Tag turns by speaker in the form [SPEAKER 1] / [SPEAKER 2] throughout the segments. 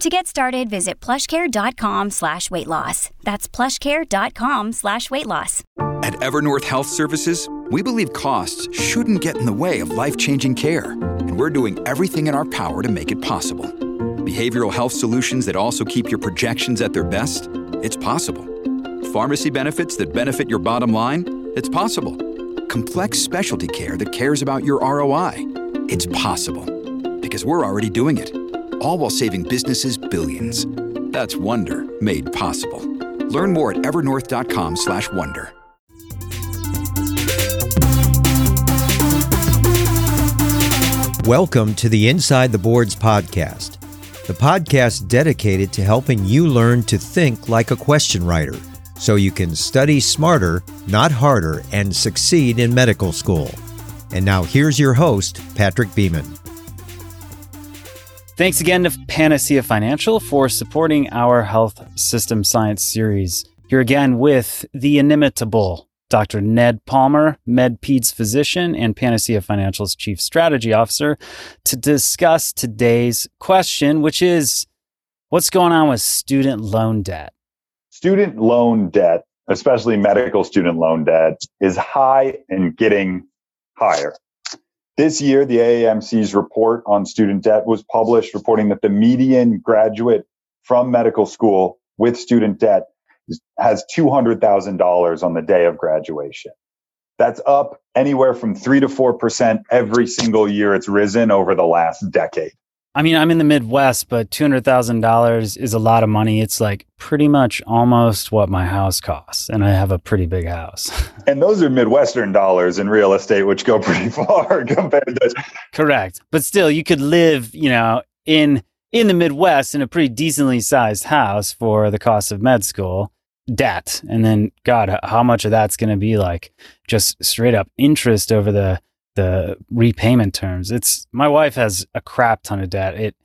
[SPEAKER 1] To get started, visit plushcare.com slash weight loss. That's plushcare.com slash weight loss.
[SPEAKER 2] At Evernorth Health Services, we believe costs shouldn't get in the way of life-changing care, and we're doing everything in our power to make it possible. Behavioral health solutions that also keep your projections at their best? It's possible. Pharmacy benefits that benefit your bottom line? It's possible. Complex specialty care that cares about your ROI? It's possible. Because we're already doing it. All while saving businesses billions. That's Wonder made possible. Learn more at evernorth.com/wonder.
[SPEAKER 3] Welcome to the Inside the Boards podcast, the podcast dedicated to helping you learn to think like a question writer so you can study smarter, not harder, and succeed in medical school. And now here's your host, Patrick Beeman.
[SPEAKER 4] Thanks again to Panacea Financial for supporting our health system science series. Here again with the inimitable Dr. Ned Palmer, MedPeds physician and Panacea Financial's chief strategy officer, to discuss today's question, which is what's going on with student loan debt?
[SPEAKER 5] Student loan debt, especially medical student loan debt, is high and getting higher. This year, the AAMC's report on student debt was published, reporting that the median graduate from medical school with student debt has $200,000 on the day of graduation. That's up anywhere from 3 to 4% every single year it's risen over the last decade.
[SPEAKER 4] I mean, I'm in the Midwest, but $200,000 is a lot of money. It's like pretty much almost what my house costs. And I have a pretty big house.
[SPEAKER 5] and those are Midwestern dollars in real estate, which go pretty far compared to.
[SPEAKER 4] Correct. But still, you could live, you know, in in the Midwest in a pretty decently sized house for the cost of med school debt. And then, God, how much of that's going to be like just straight up interest over the the repayment terms. It's my wife has a crap ton of debt. It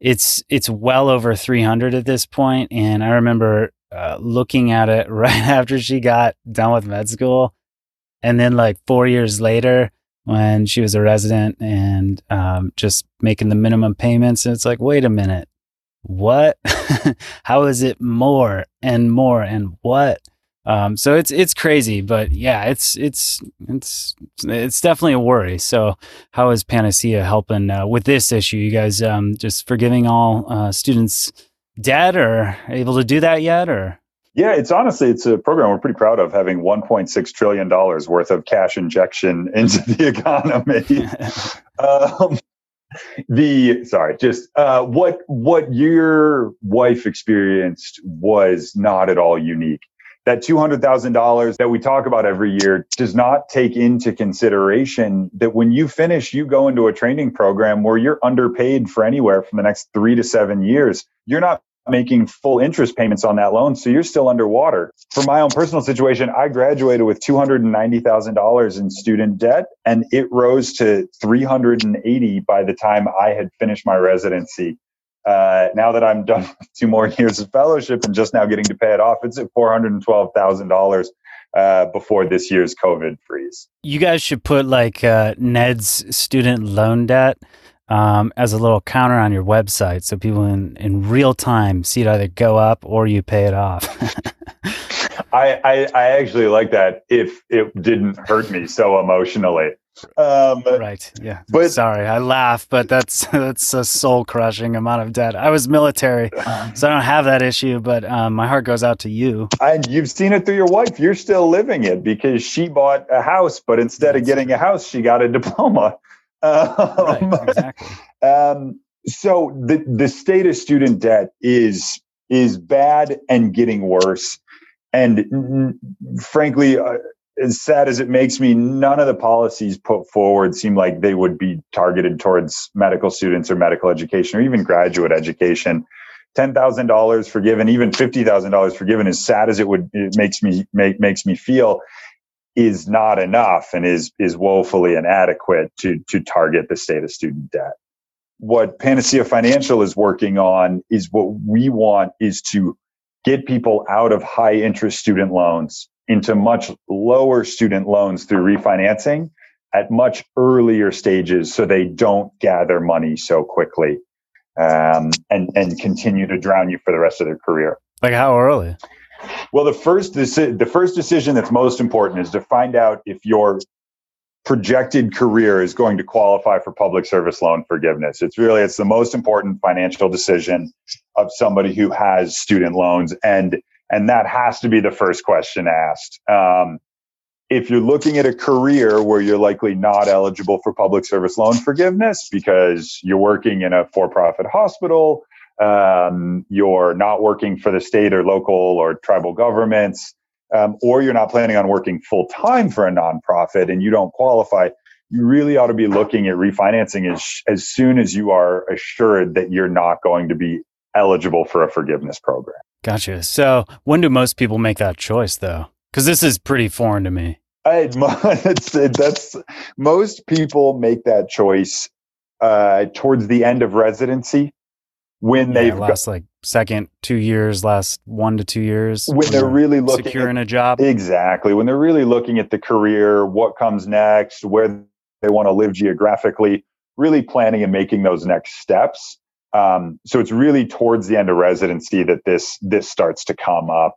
[SPEAKER 4] it's it's well over 300 at this point and I remember uh, looking at it right after she got done with med school and then like 4 years later when she was a resident and um, just making the minimum payments and it's like wait a minute what how is it more and more and what um, so it's it's crazy, but yeah, it's it's it's it's definitely a worry. So how is Panacea helping uh, with this issue? You guys um, just forgiving all uh, students debt, or able to do that yet, or?
[SPEAKER 5] Yeah, it's honestly it's a program we're pretty proud of having 1.6 trillion dollars worth of cash injection into the economy. um, the sorry, just uh, what what your wife experienced was not at all unique that $200,000 that we talk about every year does not take into consideration that when you finish, you go into a training program where you're underpaid for anywhere from the next three to seven years. You're not making full interest payments on that loan. So you're still underwater. For my own personal situation, I graduated with $290,000 in student debt and it rose to 380 by the time I had finished my residency uh, now that I'm done with two more years of fellowship and just now getting to pay it off, it's at four hundred and twelve thousand uh, dollars before this year's COVID freeze.
[SPEAKER 4] You guys should put like uh, Ned's student loan debt um, as a little counter on your website, so people in in real time see it either go up or you pay it off.
[SPEAKER 5] I, I I actually like that. If it didn't hurt me so emotionally. Um,
[SPEAKER 4] right. Yeah.
[SPEAKER 5] But
[SPEAKER 4] sorry, I laugh, but that's that's a soul crushing amount of debt. I was military, so I don't have that issue. But um, my heart goes out to you.
[SPEAKER 5] And you've seen it through your wife. You're still living it because she bought a house, but instead of getting a house, she got a diploma. Um,
[SPEAKER 4] right, exactly.
[SPEAKER 5] Um, so the the state of student debt is is bad and getting worse. And frankly, uh, as sad as it makes me, none of the policies put forward seem like they would be targeted towards medical students or medical education or even graduate education. Ten thousand dollars forgiven, even fifty thousand dollars forgiven, as sad as it would it makes me make makes me feel, is not enough and is is woefully inadequate to to target the state of student debt. What Panacea Financial is working on is what we want is to get people out of high interest student loans into much lower student loans through refinancing at much earlier stages so they don't gather money so quickly um, and, and continue to drown you for the rest of their career.
[SPEAKER 4] Like how early?
[SPEAKER 5] Well, the first deci- the first decision that's most important is to find out if your projected career is going to qualify for public service loan forgiveness. It's really it's the most important financial decision of somebody who has student loans and and that has to be the first question asked. Um, if you're looking at a career where you're likely not eligible for public service loan forgiveness because you're working in a for-profit hospital, um, you're not working for the state or local or tribal governments, um, or you're not planning on working full time for a nonprofit and you don't qualify, you really ought to be looking at refinancing as, as soon as you are assured that you're not going to be eligible for a forgiveness program.
[SPEAKER 4] Gotcha. So when do most people make that choice though? Because this is pretty foreign to me.
[SPEAKER 5] I, that's, that's most people make that choice uh, towards the end of residency when
[SPEAKER 4] Yeah,
[SPEAKER 5] they've
[SPEAKER 4] last like second two years, last one to two years.
[SPEAKER 5] when they're really looking
[SPEAKER 4] securing
[SPEAKER 5] at,
[SPEAKER 4] a job.
[SPEAKER 5] exactly when they're really looking at the career, what comes next, where they want to live geographically, really planning and making those next steps. Um, so it's really towards the end of residency that this this starts to come up.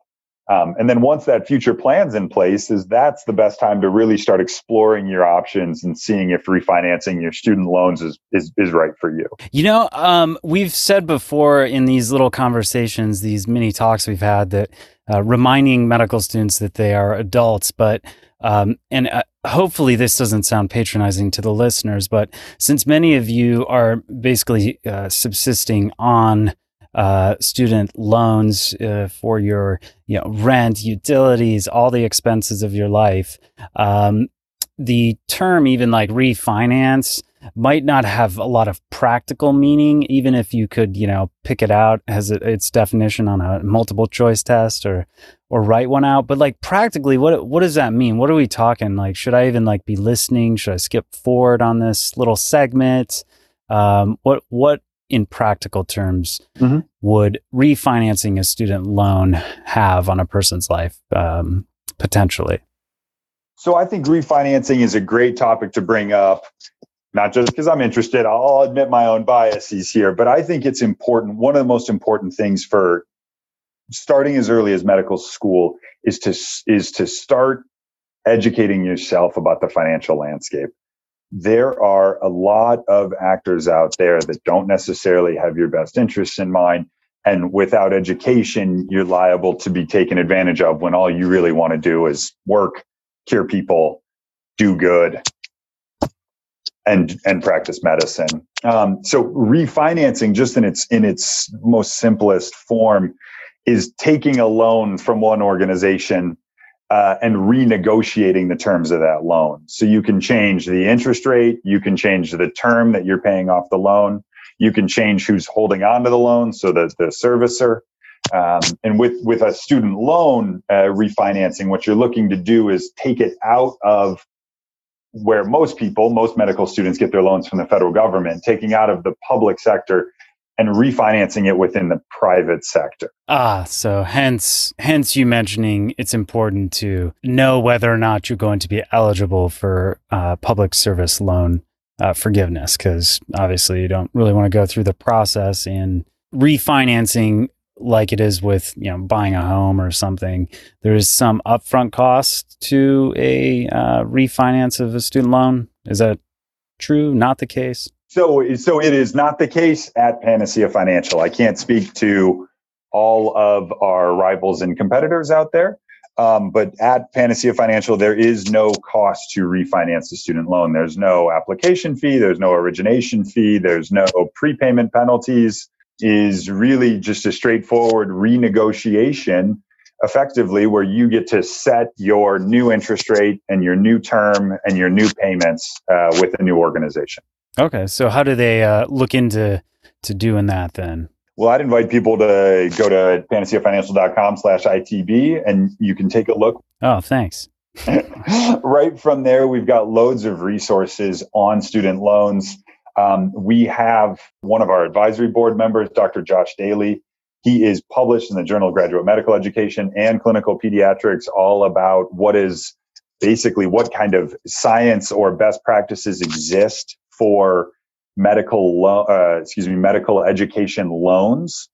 [SPEAKER 5] Um, and then once that future plan's in place, is that's the best time to really start exploring your options and seeing if refinancing your student loans is is, is right for you.
[SPEAKER 4] You know, um, we've said before in these little conversations, these mini talks we've had, that uh, reminding medical students that they are adults, but um, and uh, hopefully this doesn't sound patronizing to the listeners, but since many of you are basically uh, subsisting on uh, student loans uh, for your you know rent, utilities, all the expenses of your life, um, the term even like refinance might not have a lot of practical meaning, even if you could, you know, pick it out as it, its definition on a multiple choice test or or write one out. But like practically, what what does that mean? What are we talking? Like, should I even like be listening? Should I skip forward on this little segment? Um, what what in practical terms
[SPEAKER 5] Mhm.
[SPEAKER 4] would refinancing a student loan have on a person's life um, potentially?
[SPEAKER 5] So I think refinancing is a great topic to bring up, not just because I'm interested. I'll admit my own biases here, but I think it's important. One of the most important things for starting as early as medical school is to is to start educating yourself about the financial landscape. There are a lot of actors out there that don't necessarily have your best interests in mind. And without education, you're liable to be taken advantage of when all you really want to do is work, cure people, do good, and and practice medicine. Um, so refinancing, just in its in its most simplest form, is taking a loan from one organization uh, and renegotiating the terms of that loan. So you can change the interest rate, you can change the term that you're paying off the loan, you can change who's holding on to the loan, so the the servicer. Um, and with with a student loan uh, refinancing, what you're looking to do is take it out of where most people, most medical students get their loans from the federal government, taking out of the public sector and refinancing it within the private sector.
[SPEAKER 4] Ah, so hence hence you mentioning it's important to know whether or not you're going to be eligible for uh, public service loan uh, forgiveness, because obviously you don't really want to go through the process in refinancing like it is with you know buying a home or something. There is some upfront cost to a uh, refinance of a student loan. Is that true? Not the case?
[SPEAKER 5] So, so it is not the case at Panacea Financial. I can't speak to all of our rivals and competitors out there. Um, but at Panacea Financial, there is no cost to refinance the student loan. There's no application fee. There's no origination fee. There's no prepayment penalties. Is really just a straightforward renegotiation, effectively, where you get to set your new interest rate and your new term and your new payments uh, with a new organization.
[SPEAKER 4] Okay, so how do they uh, look into to doing that then?
[SPEAKER 5] Well, I'd invite people to go to panaceafinancial.com slash ITB and you can take a look.
[SPEAKER 4] Oh, thanks.
[SPEAKER 5] right from there, we've got loads of resources on student loans. Um, we have one of our advisory board members, Dr. Josh Daly. He is published in the Journal of Graduate Medical Education and Clinical Pediatrics all about what is basically what kind of science or best practices exist for medical lo- uh, excuse me medical education loans.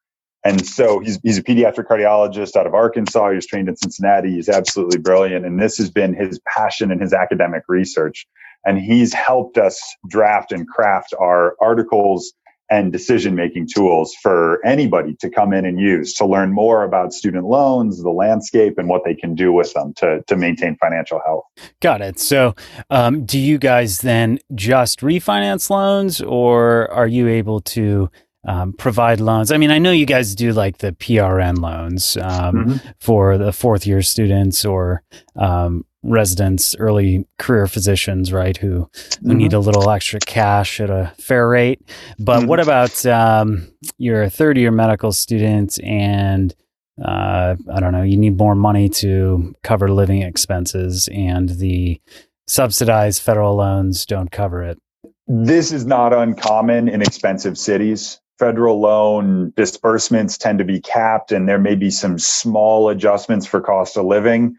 [SPEAKER 5] And so he's, he's a pediatric cardiologist out of arkansas. He's trained in cincinnati. He's absolutely brilliant. And this has been his passion and his academic research. And he's helped us draft and craft our articles and decision making tools for anybody to come in and use to learn more about student loans, the landscape, and what they can do with them to, to maintain financial health.
[SPEAKER 4] Got it. So, um, do you guys then just refinance loans, or are you able to? Um, provide loans. I mean, I know you guys do like the PRN loans um, mm-hmm. for the fourth year students or um, residents, early career physicians, right, who, who mm-hmm. need a little extra cash at a fair rate. But mm-hmm. what about um, your third year medical student and uh, I don't know, you need more money to cover living expenses and the subsidized federal loans don't cover it?
[SPEAKER 5] This is not uncommon in expensive cities. Federal loan disbursements tend to be capped, and there may be some small adjustments for cost of living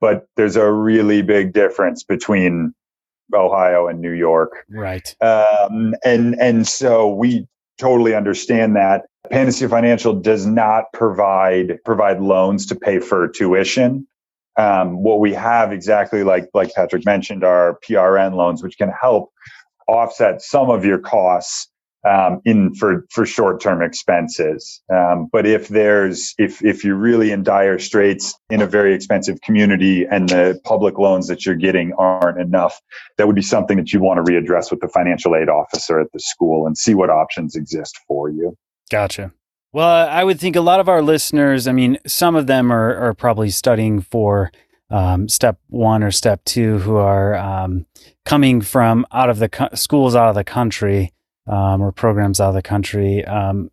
[SPEAKER 5] but there's a really big difference between Ohio and New York.
[SPEAKER 4] Right.
[SPEAKER 5] Um, and and so we totally understand that. Panacea Financial does not provide provide loans to pay for tuition. Um, what we have exactly like like Patrick mentioned are PRN loans, which can help offset some of your costs um, in for for short term expenses. Um, but if there's if if you're really in dire straits in a very expensive community and the public loans that you're getting aren't enough, that would be something that you want to readdress with the financial aid officer at the school and see what options exist for you.
[SPEAKER 4] Gotcha. Well, I would think a lot of our listeners, I mean, some of them are, are probably studying for um, step one or step two who are um, coming from out of the co- schools out of the country um, or programs out of the country. Um,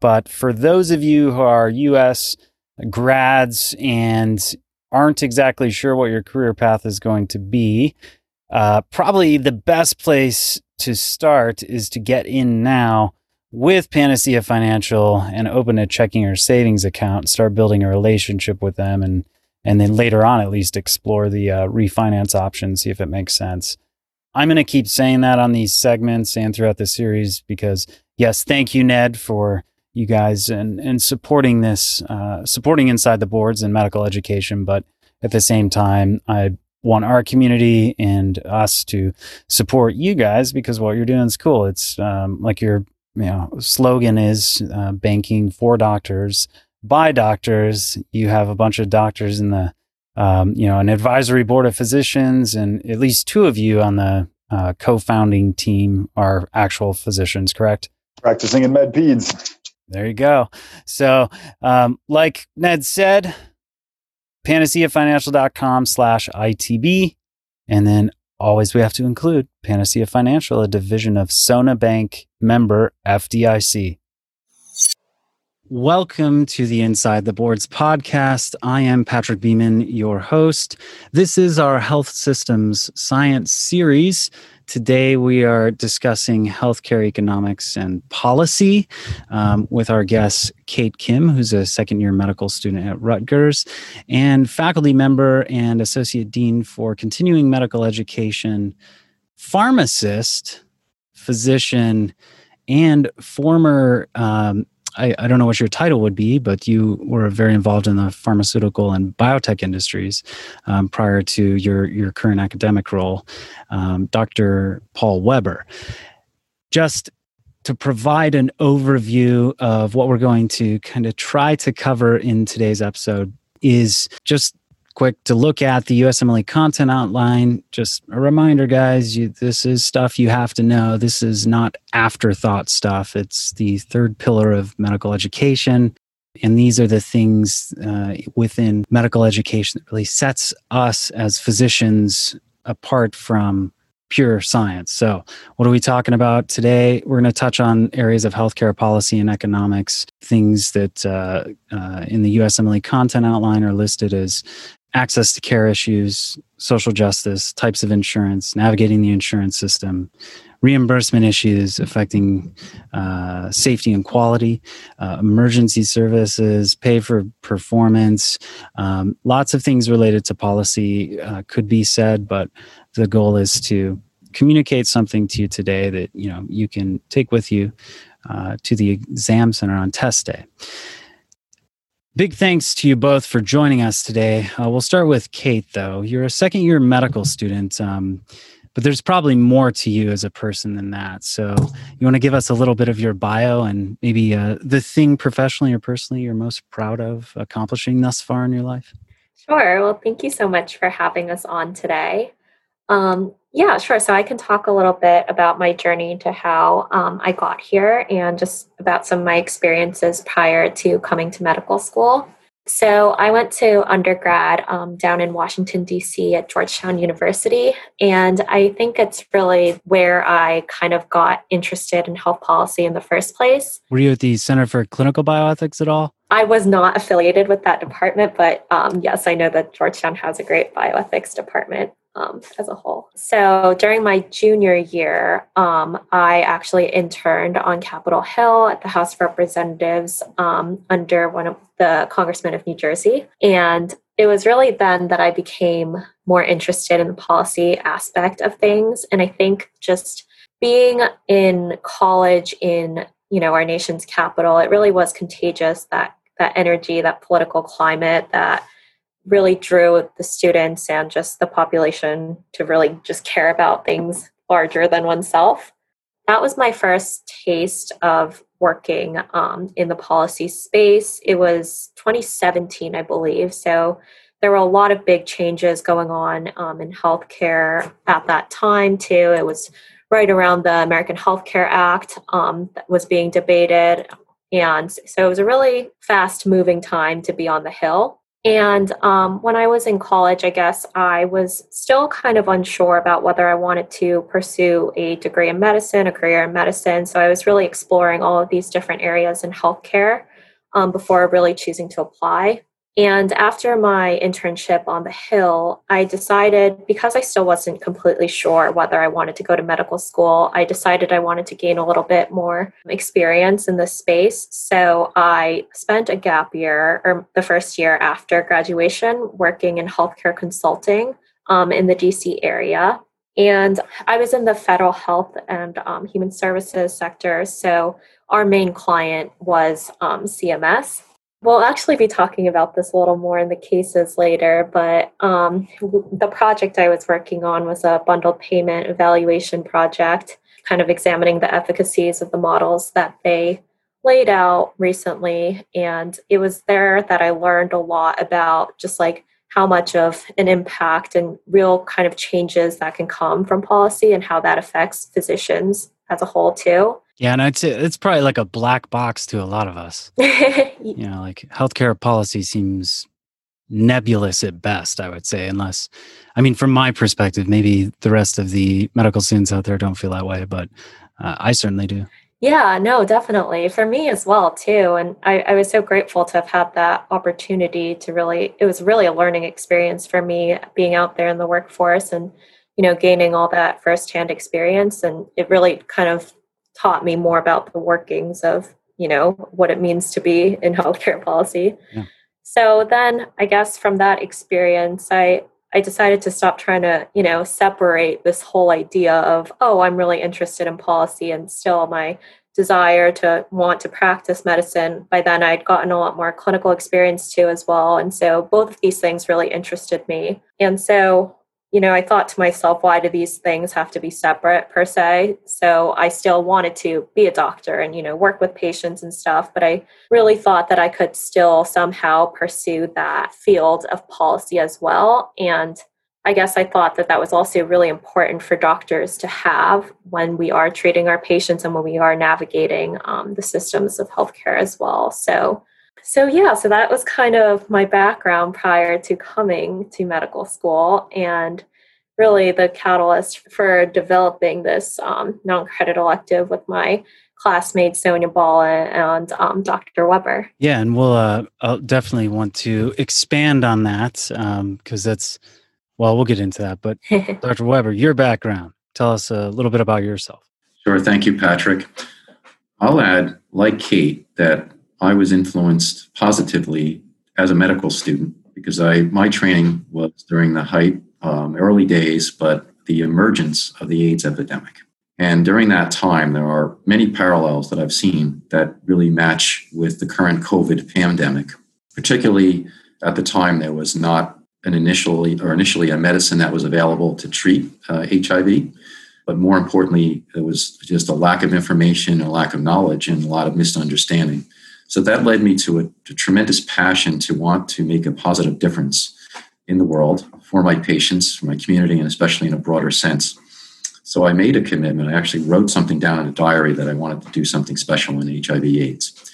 [SPEAKER 4] but for those of you who are U.S. grads and aren't exactly sure what your career path is going to be, uh, probably the best place to start is to get in now with Panacea Financial and open a checking or savings account, start building a relationship with them, and and then later on at least explore the uh, refinance option, see if it makes sense. I'm going to keep saying that on these segments and throughout the series because, yes, thank you, Ned, for you guys and, and supporting this, uh, supporting inside the boards and medical education. But at the same time, I want our community and us to support you guys because what you're doing is cool. It's um, like your you know slogan is uh, banking for doctors by doctors. You have a bunch of doctors in the um, you know, an advisory board of physicians, and at least two of you on the uh, co-founding team are actual physicians, correct?
[SPEAKER 5] Practicing in med peds.
[SPEAKER 4] There you go. So, um, like Ned said, panaceafinancial.com slash ITB. And then always we have to include Panacea Financial, a division of Sonabank member FDIC. Welcome to the Inside the Boards podcast. I am Patrick Beeman, your host. This is our health systems science series. Today, we are discussing healthcare economics and policy um, with our guest, Kate Kim, who's a second year medical student at Rutgers and faculty member and associate dean for continuing medical education, pharmacist, physician, and former um, I, I don't know what your title would be, but you were very involved in the pharmaceutical and biotech industries um, prior to your, your current academic role, um, Dr. Paul Weber. Just to provide an overview of what we're going to kind of try to cover in today's episode is just quick to look at the USMLE content outline. Just a reminder, guys, you, this is stuff you have to know. This is not afterthought stuff. It's the third pillar of medical education. And these are the things uh, within medical education that really sets us as physicians apart from pure science. So, what are we talking about today? We're going to touch on areas of healthcare policy and economics, things that uh, uh, in the USMLE content outline are listed as access to care issues, social justice, types of insurance, navigating the insurance system, reimbursement issues affecting uh, safety and quality, uh, emergency services, pay for performance, um, lots of things related to policy uh, could be said, but the goal is to communicate something to you today that you know you can take with you uh, to the exam center on test day. Big thanks to you both for joining us today. Uh, we'll start with Kate, though. You're a second year medical student, um, but there's probably more to you as a person than that. So, you want to give us a little bit of your bio and maybe uh, the thing professionally or personally you're most proud of accomplishing thus far in your life?
[SPEAKER 6] Sure. Well, thank you so much for having us on today. Um, yeah, sure. So I can talk a little bit about my journey to how um, I got here and just about some of my experiences prior to coming to medical school. So I went to undergrad um, down in Washington, D.C. at Georgetown University. And I think it's really where I kind of got interested in health policy in the first place.
[SPEAKER 4] Were you at the Center for Clinical Bioethics at all?
[SPEAKER 6] I was not affiliated with that department, but um, yes, I know that Georgetown has a great bioethics department um, as a whole. So during my junior year, um, I actually interned on Capitol Hill at the House of Representatives um, under one of the congressmen of New Jersey. And it was really then that I became more interested in the policy aspect of things. And I think just being in college in you know our nation's capital, it really was contagious that that energy, that political climate, that really drew the students and just the population to really just care about things larger than oneself. That was my first taste of working um, in the policy space. It was 2017, I believe. So there were a lot of big changes going on um, in healthcare at that time, too. It was right around the American Healthcare Act um, that was being debated. And so it was a really fast moving time to be on the Hill. And um, when I was in college, I guess I was still kind of unsure about whether I wanted to pursue a degree in medicine, a career in medicine. So I was really exploring all of these different areas in healthcare um, before really choosing to apply. And after my internship on the Hill, I decided, because I still wasn't completely sure whether I wanted to go to medical school, I decided I wanted to gain a little bit more experience in this space. So I spent a gap year, or the first year after graduation, working in healthcare consulting um, in the DC area. And I was in the federal health and um, human services sector. So our main client was um, CMS. We'll actually be talking about this a little more in the cases later, but um, the project I was working on was a bundled payment evaluation project, kind of examining the efficacies of the models that they laid out recently. And it was there that I learned a lot about just like how much of an impact and real kind of changes that can come from policy and how that affects physicians as a whole, too.
[SPEAKER 4] Yeah, and I'd say it's probably like a black box to a lot of us. you know, like healthcare policy seems nebulous at best, I would say, unless, I mean, from my perspective, maybe the rest of the medical students out there don't feel that way, but uh, I certainly do.
[SPEAKER 6] Yeah, no, definitely. For me as well, too. And I, I, was so grateful to have had that opportunity to really, it was really a learning experience for me being out there in the workforce and, you know, gaining all that firsthand experience. And it really kind of taught me more about the workings of you know what it means to be in healthcare policy yeah. so then i guess from that experience i i decided to stop trying to you know separate this whole idea of oh i'm really interested in policy and still my desire to want to practice medicine. By then, I'd gotten a lot more clinical experience too, as well. And so both of these things really interested me. And so, you know, I thought to myself, why do these things have to be separate per se? So I still wanted to be a doctor and, you know, work with patients and stuff. But I really thought that I could still somehow pursue that field of policy as well. And I guess I thought that that was also really important for doctors to have when we are treating our patients and when we are navigating um, the systems of healthcare as well. So, so yeah, so that was kind of my background prior to coming to medical school, and really the catalyst for developing this um, non-credit elective with my classmate Sonia Ball and um, Dr. Weber.
[SPEAKER 4] Yeah, and we'll uh, I'll definitely want to expand on that because um, that's well, we'll get into that. But Dr. Weber, your background, tell us a little bit about yourself.
[SPEAKER 7] Sure. Thank you, Patrick. I'll add, like Kate, that I was influenced positively as a medical student because I my training was during the height, um, early days, but the emergence of the AIDS epidemic. And during that time, there are many parallels that I've seen that really match with the current COVID pandemic. Particularly at the time, there was not an initially or initially a medicine that was available to treat uh, HIV, but more importantly, it was just a lack of information, a lack of knowledge, and a lot of misunderstanding. So that led me to a, a tremendous passion to want to make a positive difference in the world for my patients, for my community, and especially in a broader sense. So I made a commitment. I actually wrote something down in a diary that I wanted to do something special in HIV/AIDS.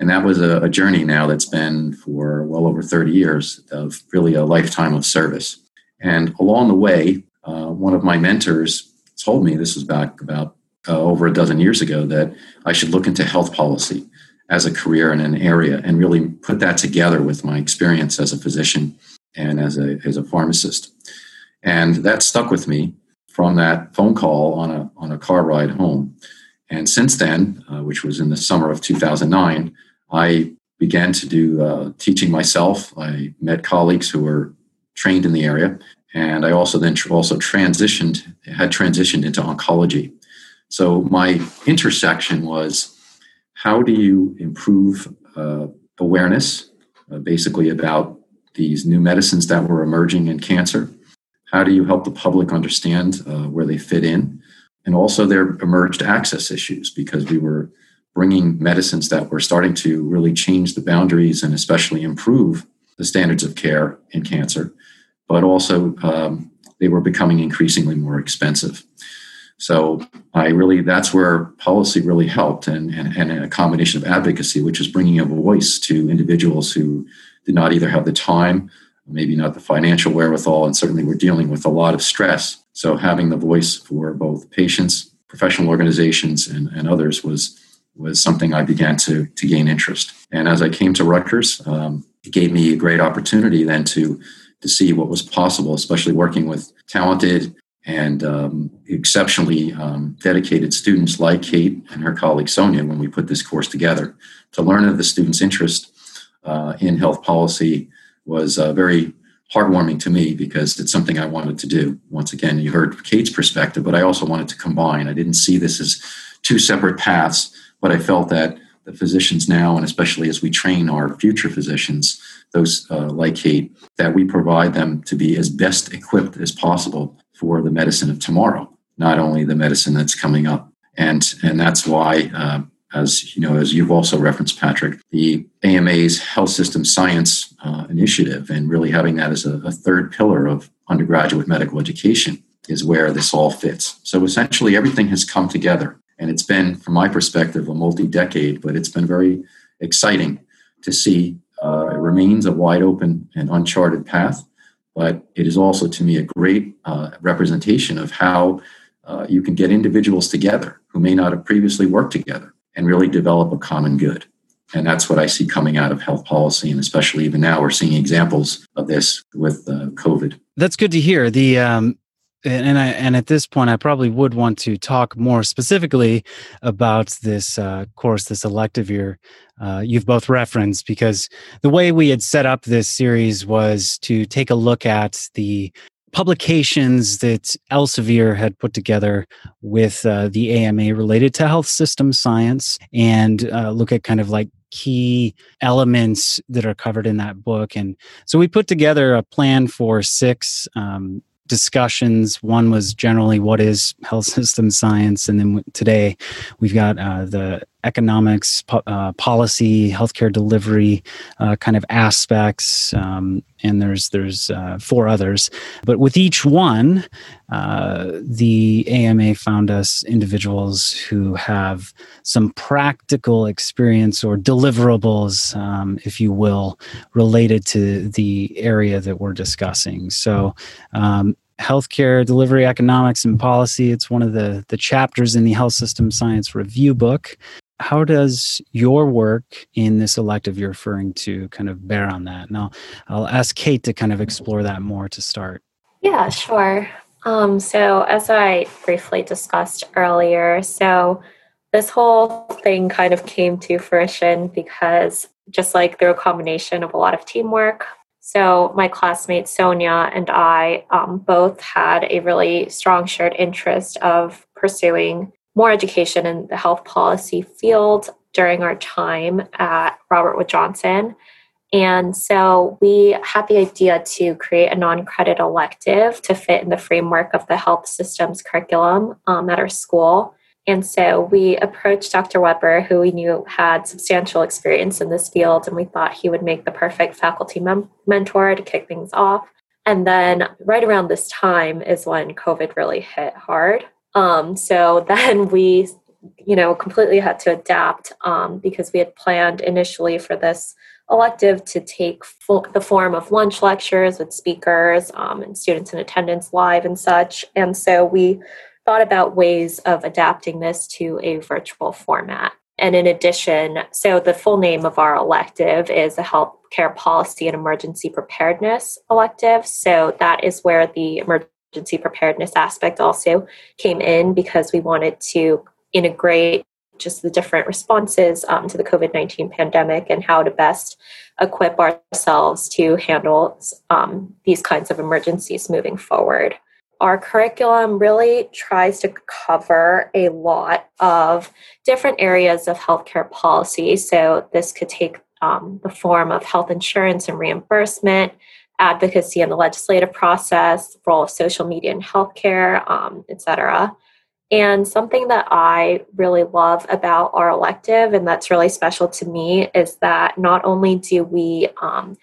[SPEAKER 7] And that was a, a, journey now that's been for well over 30 years of really a lifetime of service. And along the way, uh, one of my mentors told me this was back about uh, over a dozen years ago that I should look into health policy as a career in an area and really put that together with my experience as a physician and as a, as a pharmacist. And that stuck with me from that phone call on a, on a car ride home. And since then, uh, which was in the summer of 2009, I began to do uh, teaching myself. I met colleagues who were trained in the area, and I also then tr- also transitioned had transitioned into oncology. So my intersection was how do you improve uh, awareness, uh, basically about these new medicines that were emerging in cancer. How do you help the public understand uh, where they fit in? And also, there emerged access issues because we were bringing medicines that were starting to really change the boundaries and especially improve the standards of care in cancer, but also um, they were becoming increasingly more expensive. So I really, that's where policy really helped and, and, and a combination of advocacy, which is bringing a voice to individuals who did not either have the time, maybe not the financial wherewithal, and certainly were dealing with a lot of stress. So having the voice for both patients, professional organizations, and, and others was was something I began to, to gain interest. And as I came to Rutgers, um, it gave me a great opportunity then to, to see what was possible, especially working with talented and um, exceptionally um, dedicated students like Kate and her colleague Sonia when we put this course together. To learn of the students' interest uh, in health policy was uh, very heartwarming to me because it's something I wanted to do. Once again, you heard Kate's perspective, but I also wanted to combine. I didn't see this as two separate paths but I felt that the physicians now, and especially as we train our future physicians, those uh, like Kate, that we provide them to be as best equipped as possible for the medicine of tomorrow, not only the medicine that's coming up. And, and that's why, uh, as you know, as you've also referenced, Patrick, the AMA's Health System Science uh, Initiative, and really having that as a, a third pillar of undergraduate medical education, is where this all fits. So essentially, everything has come together and it's been, from my perspective, a multi decade, but it's been very exciting to see. Uh, it remains a wide open and uncharted path, but it is also, to me, a great uh, representation of how uh, you can get individuals together who may not have previously worked together and really develop a common good. And that's what I see coming out of health policy. And especially even now, we're seeing examples of this with uh, COVID.
[SPEAKER 4] That's good to hear. The um, and I and at this point, I probably would want to talk more specifically about this uh, course, this elective year uh, you've both referenced, because the way we had set up this series was to take a look at the publications that Elsevier had put together with uh, the AMA related to health system science and uh, look at kind of like key elements that are covered in that book. And so we put together a plan for six um, discussions. One was generally what is health system science, and then today we've got uh, the economics, po- uh, policy, healthcare delivery uh, kind of aspects, um, and there's there's uh, four others. But with each one, uh, the AMA found us individuals who have some practical experience or deliverables, um, if you will, related to the area that we're discussing. So. Um, healthcare delivery economics and policy it's one of the the chapters in the health system science review book how does your work in this elective you're referring to kind of bear on that? Now, I'll ask Kate to kind of explore that more to start.
[SPEAKER 6] Yeah, sure. Um, so, as I briefly discussed earlier, so this whole thing kind of came to fruition because just like through a combination of a lot of teamwork. So, my classmate Sonia and I um, both had a really strong shared interest of pursuing more education in the health policy field during our time at Robert Wood Johnson. And so we had the idea to create a non credit elective to fit in the framework of the health systems curriculum um, at our school. And so we approached Dr. Weber, who we knew had substantial experience in this field, and we thought he would make the perfect faculty mem- mentor to kick things off. And then right around this time is when COVID really hit hard. Um, so then we, you know, completely had to adapt um, because we had planned initially for this elective to take the form of lunch lectures with speakers um, and students in attendance live and such. And so we thought about ways of adapting this to a virtual format. And in addition, so the full name of our elective is a healthcare policy and emergency preparedness elective. So that is where the emergency emergency preparedness aspect also came in because we wanted to integrate just the different responses um, to the COVID 19 pandemic and how to best equip ourselves to handle um, these kinds of emergencies moving forward. Our curriculum really tries to cover a lot of different areas of healthcare policy. So, this could take um, the form of health insurance and reimbursement, advocacy in the legislative process, role of social media in healthcare, um. And something that I really love about our elective, and that's really special to me, is that not only do we um,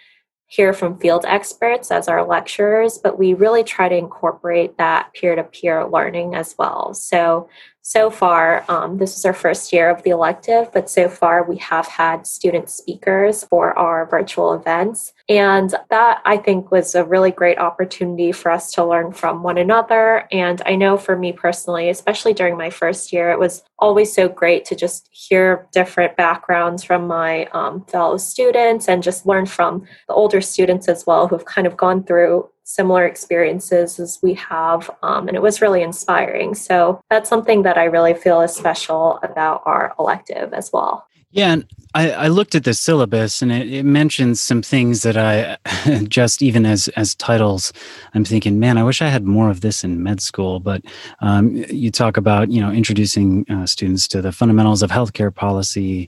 [SPEAKER 6] hear from field experts as our lecturers, but we really try to incorporate that peer to peer learning as well. So, so far, um, this is our first year of the elective, but so far we have had student speakers for our virtual events. And that I think was a really great opportunity for us to learn from one another. And I know for me personally, especially during my first year, it was always so great to just hear different backgrounds from my um, fellow students and just learn from the older students as well who've kind of gone through similar experiences as we have. Um, and it was really inspiring. So that's something that I really feel is special about our elective as well.
[SPEAKER 4] Yeah, and I, I looked at the syllabus and it, it, mentions some things that I just even as as titles, I'm thinking, man, I wish I had more of this in med school. But um, you talk about you know introducing uh, students to the fundamentals of healthcare policy,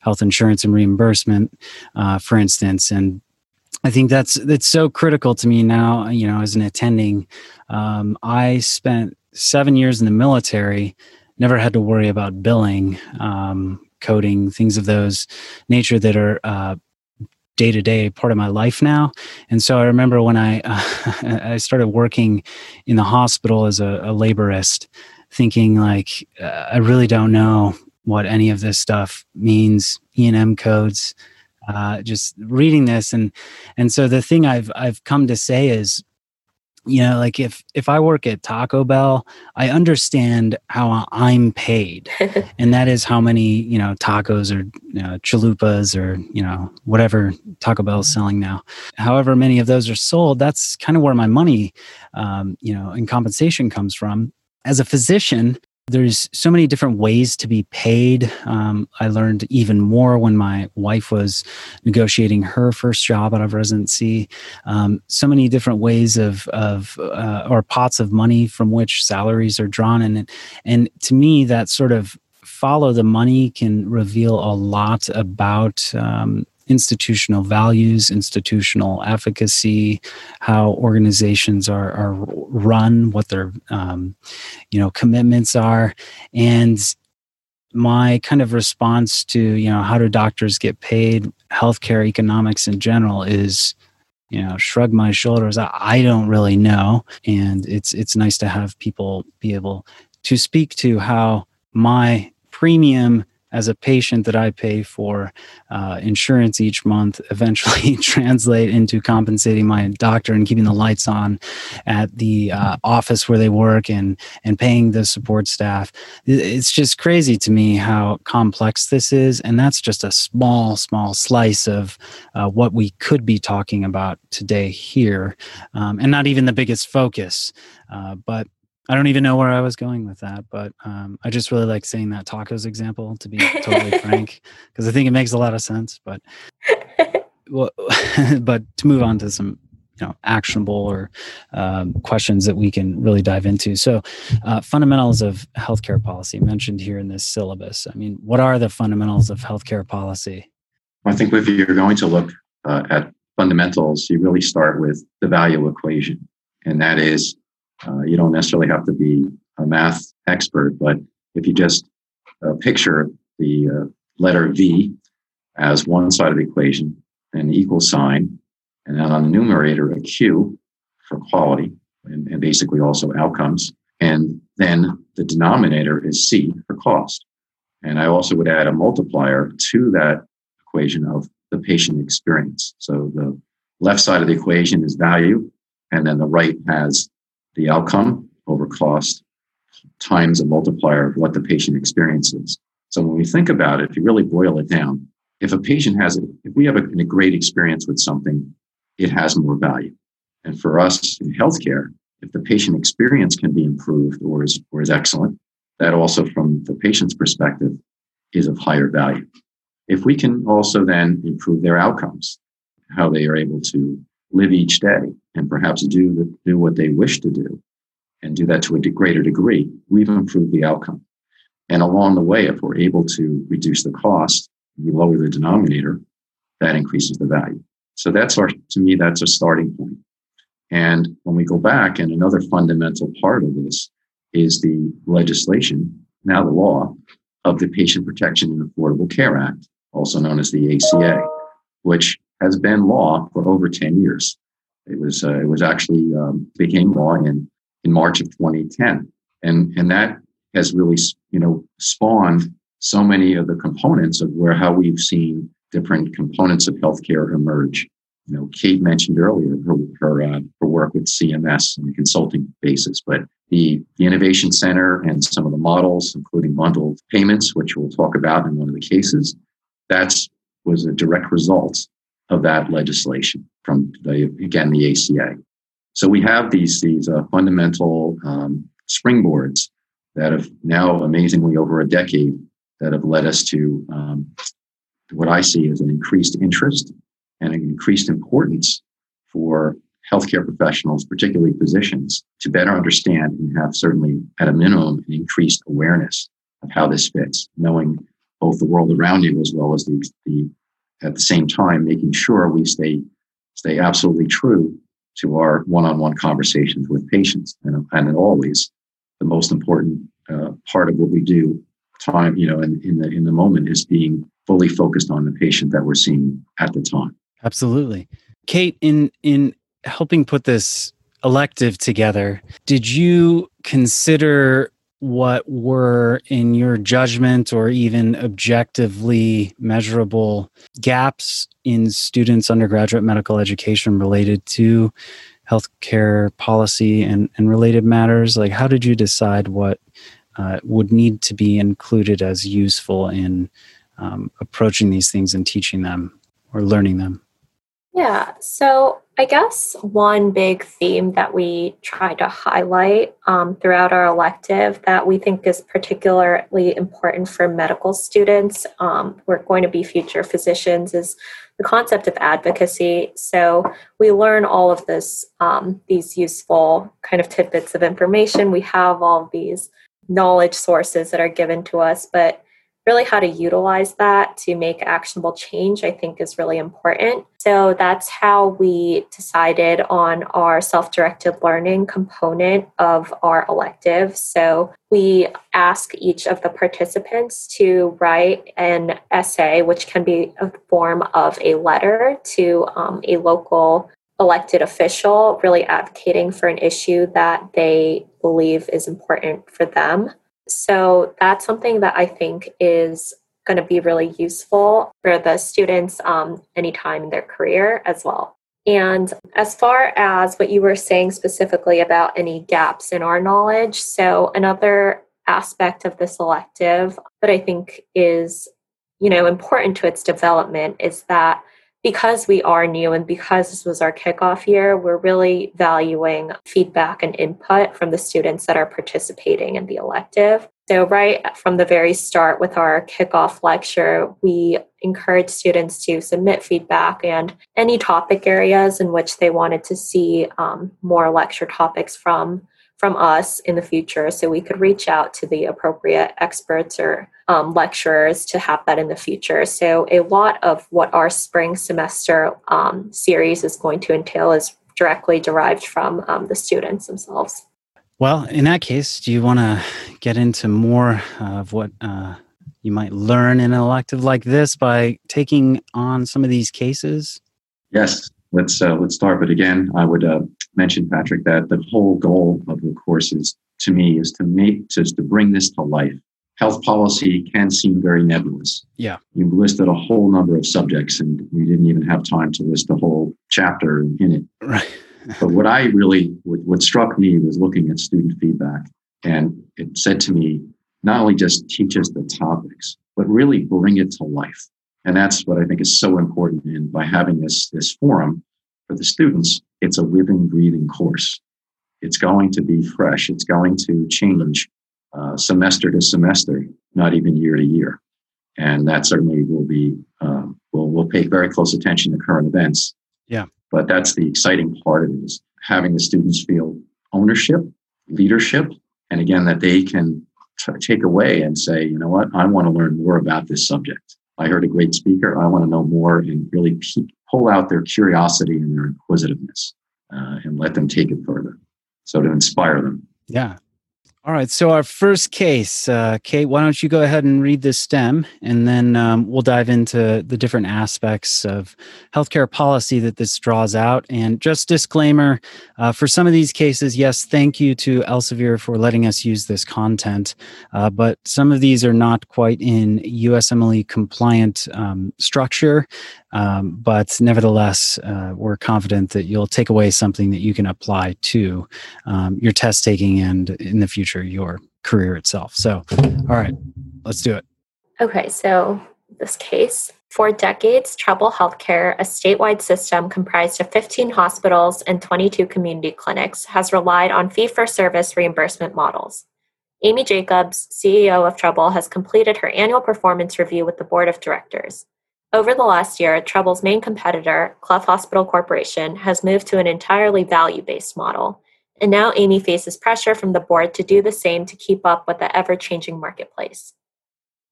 [SPEAKER 4] health insurance and reimbursement, uh, for instance, and I think that's that's so critical to me now. You know, as an attending, um, I spent seven years in the military, never had to worry about billing, um, coding, things of those nature that are day to day part of my life now. And so I remember when I uh, I started working in the hospital as a, a laborist, thinking like uh, I really don't know what any of this stuff means. E and M codes uh, just reading this. And and so the thing I've I've come to say is you know like if if i work at taco bell i understand how i'm paid. And that is how many you know tacos or you know, chalupas or you know whatever taco bell is selling now. However many of those are sold that's kind of where my money um, you know and compensation comes from. As a physician there's so many different ways to be paid. Um, I learned even more when my wife was negotiating her first job out of residency. Um, so many different ways of, of uh, or pots of money from which salaries are drawn, and and to me, that sort of follow the money can reveal a lot about um, institutional values, institutional efficacy, how organizations are, are run, what their um, you know commitments are, and my kind of response to you know how do doctors get paid, healthcare economics in general is you know shrug my shoulders. I, don't really know. And it's it's nice to have people be able to speak to how my premium as a patient that I pay for uh, insurance each month eventually translate into compensating my doctor and keeping the lights on at the uh, office where they work and and paying the support staff. It's just crazy to me how complex this is, and that's just a small small slice of uh, what we could be talking about today here, um, and not even the biggest focus. Uh, but I don't even know where I was going with that, but um, I just really like saying that tacos example to be totally frank, because I think it makes a lot of sense. But well, but to move on to some you know actionable or um, questions that we can really dive into. So, uh, fundamentals of healthcare policy mentioned here in this syllabus. I mean, what are the fundamentals of healthcare policy?
[SPEAKER 7] I think if you're going to look uh, at fundamentals, you really start with the value equation, and that is uh, you don't necessarily have to be a math expert, but if you just uh, picture the uh, letter V as one side of the equation, an equal sign, and then on the numerator, a Q for quality and, and basically also outcomes. And then the denominator is C for cost. And I also would add a multiplier to that equation of the patient experience. So the left side of the equation is value, and then the right has the outcome over cost times a multiplier of what the patient experiences. So when we think about it, if you really boil it down, if a patient has, if we have a, a great experience with something, it has more value. And for us in healthcare, if the patient experience can be improved or is, or is excellent, that also from the patient's perspective is of higher value. If we can also then improve their outcomes, how they are able to live each day and perhaps do do what they wish to do and do that to a greater degree, we've improved the outcome. And along the way, if we're able to reduce the cost, we lower the denominator, that increases the value. So that's our, to me, that's a starting point. And when we go back, and another fundamental part of this is the legislation, now the law, of the Patient Protection and Affordable Care Act, also known as the ACA, which has been law for over 10 years. It was, uh, it was actually um, became law in, in March of 2010. And, and that has really, you know, spawned so many of the components of where how we've seen different components of healthcare emerge. You know, Kate mentioned earlier her her, uh, her work with CMS on a consulting basis, but the, the Innovation Center and some of the models, including bundled payments, which we'll talk about in one of the cases, that's was a direct result of that legislation from the, again, the ACA. So we have these, these uh, fundamental um, springboards that have now amazingly over a decade that have led us to, um, what I see as an increased interest and an increased importance for healthcare professionals, particularly physicians, to better understand and have certainly at a minimum an increased awareness of how this fits, knowing both the world around you as well as the, the at the same time making sure we stay stay absolutely true to our one-on-one conversations with patients and, and always the most important uh, part of what we do time you know in, in the in the moment is being fully focused on the patient that we're seeing at the time.
[SPEAKER 4] Absolutely. Kate in in helping put this elective together did you consider what were, in your judgment or even objectively measurable gaps in students' undergraduate medical education related to healthcare policy and, and related matters? Like, how did you decide what uh, would need to be included as useful in um, approaching these things and teaching them or learning them?
[SPEAKER 6] Yeah. So I guess one big theme that we try to highlight um, throughout our elective that we think is particularly important for medical students um, who are going to be future physicians is the concept of advocacy. So we learn all of this, um, these useful kind of tidbits of information. We have all of these knowledge sources that are given to us, but really how to utilize that to make actionable change, I think is really important. So that's how we decided on our self directed learning component of our elective. So we ask each of the participants to write an essay, which can be a form of a letter to um, a local elected official, really advocating for an issue that they believe is important for them. So that's something that I think is going to be really useful for the students um, anytime in their career as well. And as far as what you were saying specifically about any gaps in our knowledge, so another aspect of this elective that I think is, you know, important to its development is that because we are new and because this was our kickoff year, we're really valuing feedback and input from the students that are participating in the elective. So, right from the very start with our kickoff lecture, we encourage students to submit feedback and any topic areas in which they wanted to see um, more lecture topics from from us in the future so we could reach out to the appropriate experts or um, lecturers to have that in the future. So, a lot of what our spring semester um, series is going to entail is directly derived from um, the students themselves.
[SPEAKER 4] Well, in that case, do you want to get into more of what uh, you might learn in an elective like this by taking on some of these cases?
[SPEAKER 7] Yes, let's uh, let's start. But again, I would uh, mention Patrick that the whole goal of the course is, to me, is to make just to bring this to life. Health policy can seem very nebulous.
[SPEAKER 4] Yeah,
[SPEAKER 7] you listed a whole number of subjects, and we didn't even have time to list the whole chapter in it.
[SPEAKER 4] Right.
[SPEAKER 7] but what I really what, what struck me was looking at student feedback, and it said to me, not only just teach us the topics, but really bring it to life. And that's what I think is so important. in by having this, this forum for the students, it's a living, breathing course. It's going to be fresh. It's going to change uh, semester to semester, not even year to year. And that certainly will be, um, we'll, we'll pay very close attention to current events.
[SPEAKER 4] Yeah.
[SPEAKER 7] But that's the exciting part of it is having the students feel ownership, leadership, and again, that they can t- take away and say, you know what, I want to learn more about this subject. I heard a great speaker. I want to know more and really pull out their curiosity and their inquisitiveness uh, and let them take it further. So to inspire them.
[SPEAKER 4] Yeah. All right. So our first case, uh, Kate, why don't you go ahead and read the stem, and then um, we'll dive into the different aspects of healthcare policy that this draws out. And just disclaimer uh, for some of these cases, yes, thank you to Elsevier for letting us use this content, uh, but some of these are not quite in USMLE compliant um, structure. Um, but nevertheless, uh, we're confident that you'll take away something that you can apply to um, your test taking and in the future, your career itself. So, all right, let's do it.
[SPEAKER 6] Okay, so this case for decades, Treble Healthcare, a statewide system comprised of 15 hospitals and 22 community clinics, has relied on fee for service reimbursement models. Amy Jacobs, CEO of Treble, has completed her annual performance review with the board of directors. Over the last year, Treble's main competitor, Clough Hospital Corporation, has moved to an entirely value based model, and now Amy faces pressure from the board to do the same to keep up with the ever changing marketplace.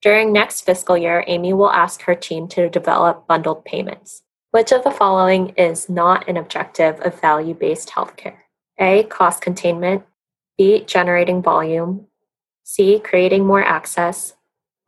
[SPEAKER 6] During next fiscal year, Amy will ask her team to develop bundled payments. Which of the following is not an objective of value based healthcare? A. Cost containment. B. Generating volume. C. Creating more access.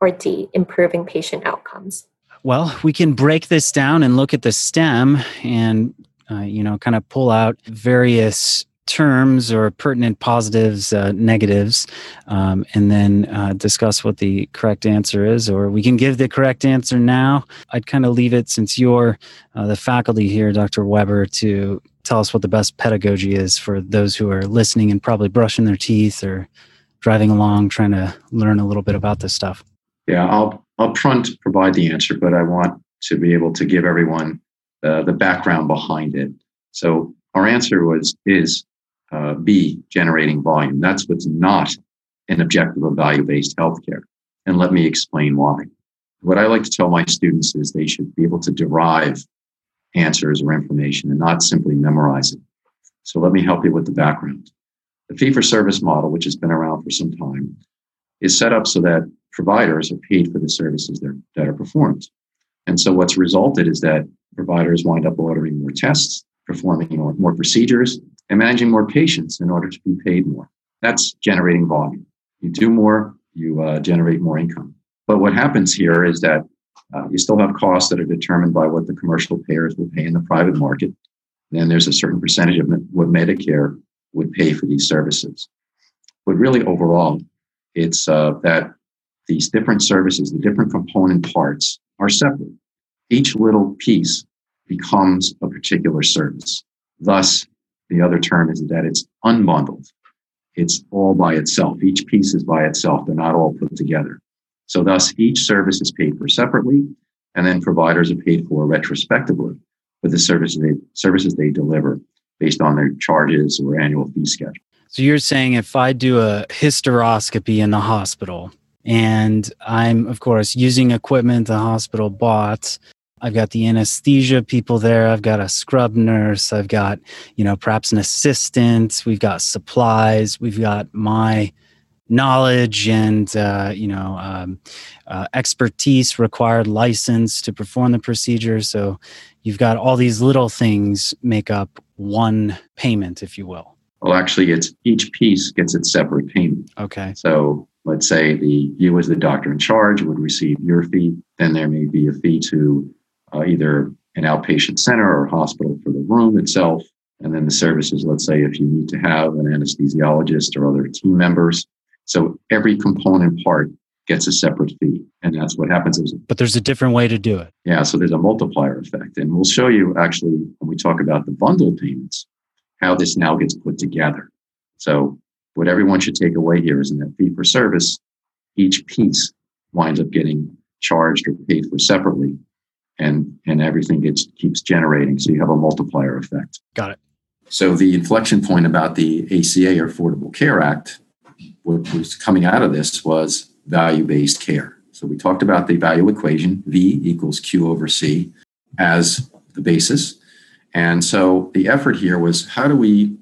[SPEAKER 6] Or D. Improving patient outcomes.
[SPEAKER 4] Well, we can break this down and look at the stem and, uh, you know, kind of pull out various terms or pertinent positives, uh, negatives, um, and then uh, discuss what the correct answer is. Or we can give the correct answer now. I'd kind of leave it since you're uh, the faculty here, Dr. Weber, to tell us what the best pedagogy is for those who are listening and probably brushing their teeth or driving along trying to learn a little bit about this stuff.
[SPEAKER 7] Yeah, I'll upfront provide the answer, but I want to be able to give everyone uh, the background behind it. So our answer was is uh, B, generating volume. That's what's not an objective of value-based healthcare. And let me explain why. What I like to tell my students is they should be able to derive answers or information and not simply memorize it. So let me help you with the background. The fee for service model, which has been around for some time, is set up so that providers are paid for the services that are performed. And so what's resulted is that providers wind up ordering more tests, performing more procedures, and managing more patients in order to be paid more. That's generating volume. You do more, you uh, generate more income. But what happens here is that uh, you still have costs that are determined by what the commercial payers will pay in the private market. Then there's a certain percentage of what Medicare would pay for these services. But really, overall, it's uh, that these different services, the different component parts, are separate. Each little piece becomes a particular service. Thus, the other term is that it's unbundled. It's all by itself. Each piece is by itself. They're not all put together. So thus each service is paid for separately and then providers are paid for retrospectively for the services they, services they deliver based on their charges or annual fee schedule.
[SPEAKER 4] So you're saying if I do a hysteroscopy in the hospital and I'm of course using equipment the hospital bought I've got the anesthesia people there. I've got a scrub nurse. I've got, you know, perhaps an assistant. We've got supplies. We've got my knowledge and, uh, you know, um, uh, expertise required license to perform the procedure. So you've got all these little things make up one payment, if you will.
[SPEAKER 7] Well, actually, it's each piece gets its separate payment.
[SPEAKER 4] Okay.
[SPEAKER 7] So let's say the you as the doctor in charge would receive your fee. Then there may be a fee to uh, either an outpatient center or hospital for the room itself. And then the services, let's say if you need to have an anesthesiologist or other team members. So every component part gets a separate fee. And that's what happens.
[SPEAKER 4] But there's a different way to do it.
[SPEAKER 7] Yeah. So there's a multiplier effect. And we'll show you actually when we talk about the bundled payments, how this now gets put together. So what everyone should take away here is in that fee for service, each piece winds up getting charged or paid for separately and and everything gets keeps generating. So you have a multiplier effect.
[SPEAKER 4] Got it.
[SPEAKER 7] So the inflection point about the ACA or Affordable Care Act, what was coming out of this was value-based care. So we talked about the value equation, V equals Q over C, as the basis. And so the effort here was how do we,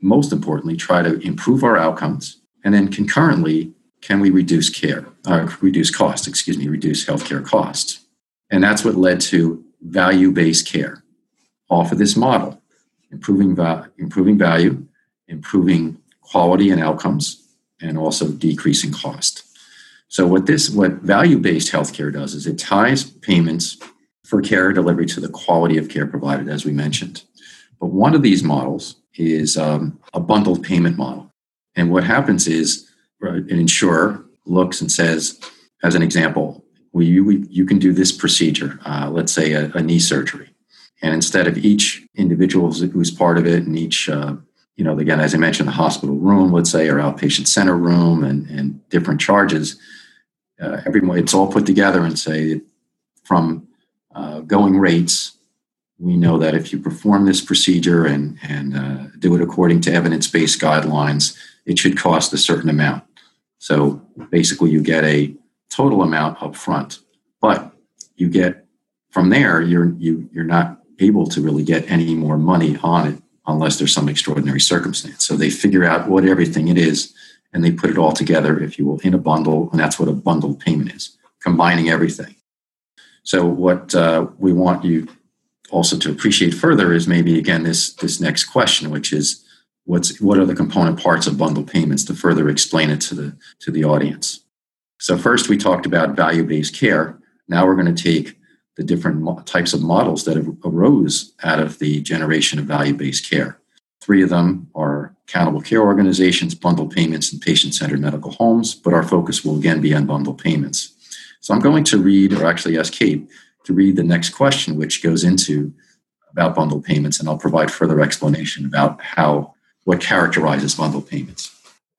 [SPEAKER 7] most importantly, try to improve our outcomes, and then concurrently, can we reduce care, uh, reduce costs? Excuse me, reduce healthcare costs. And that's what led to value based care off of this model, improving, va- improving value, improving quality and outcomes, and also decreasing cost. So what this what value-based healthcare does is it ties payments for care delivery to the quality of care provided, as we mentioned. But one of these models is um, a bundled payment model. And what happens is an insurer looks and says, as an example, well, you, you can do this procedure, uh, let's say a, a, knee surgery. And instead of each individual who's part of it and each, uh, you know, again, as I mentioned, the hospital room, let's say, or outpatient center room and, and different charges, uh, everyone, it's all put together and say from uh, going rates, we know that if you perform this procedure and, and uh, do it according to evidence based guidelines, it should cost a certain amount. So basically, you get a total amount up front. But you get from there, you're you you're not able to really get any more money on it unless there's some extraordinary circumstance. So they figure out what everything it is and they put it all together, if you will, in a bundle, and that's what a bundled payment is, combining everything. So what uh, we want you also to appreciate further is maybe again this this next question, which is what's what are the component parts of bundle payments to further explain it to the to the audience. So, first we talked about value based care. Now we're going to take the different types of models that have arose out of the generation of value based care. Three of them are accountable care organizations, bundled payments, and patient centered medical homes, but our focus will again be on bundled payments. So, I'm going to read, or actually ask Kate to read the next question, which goes into about bundled payments, and I'll provide further explanation about how what characterizes bundled payments.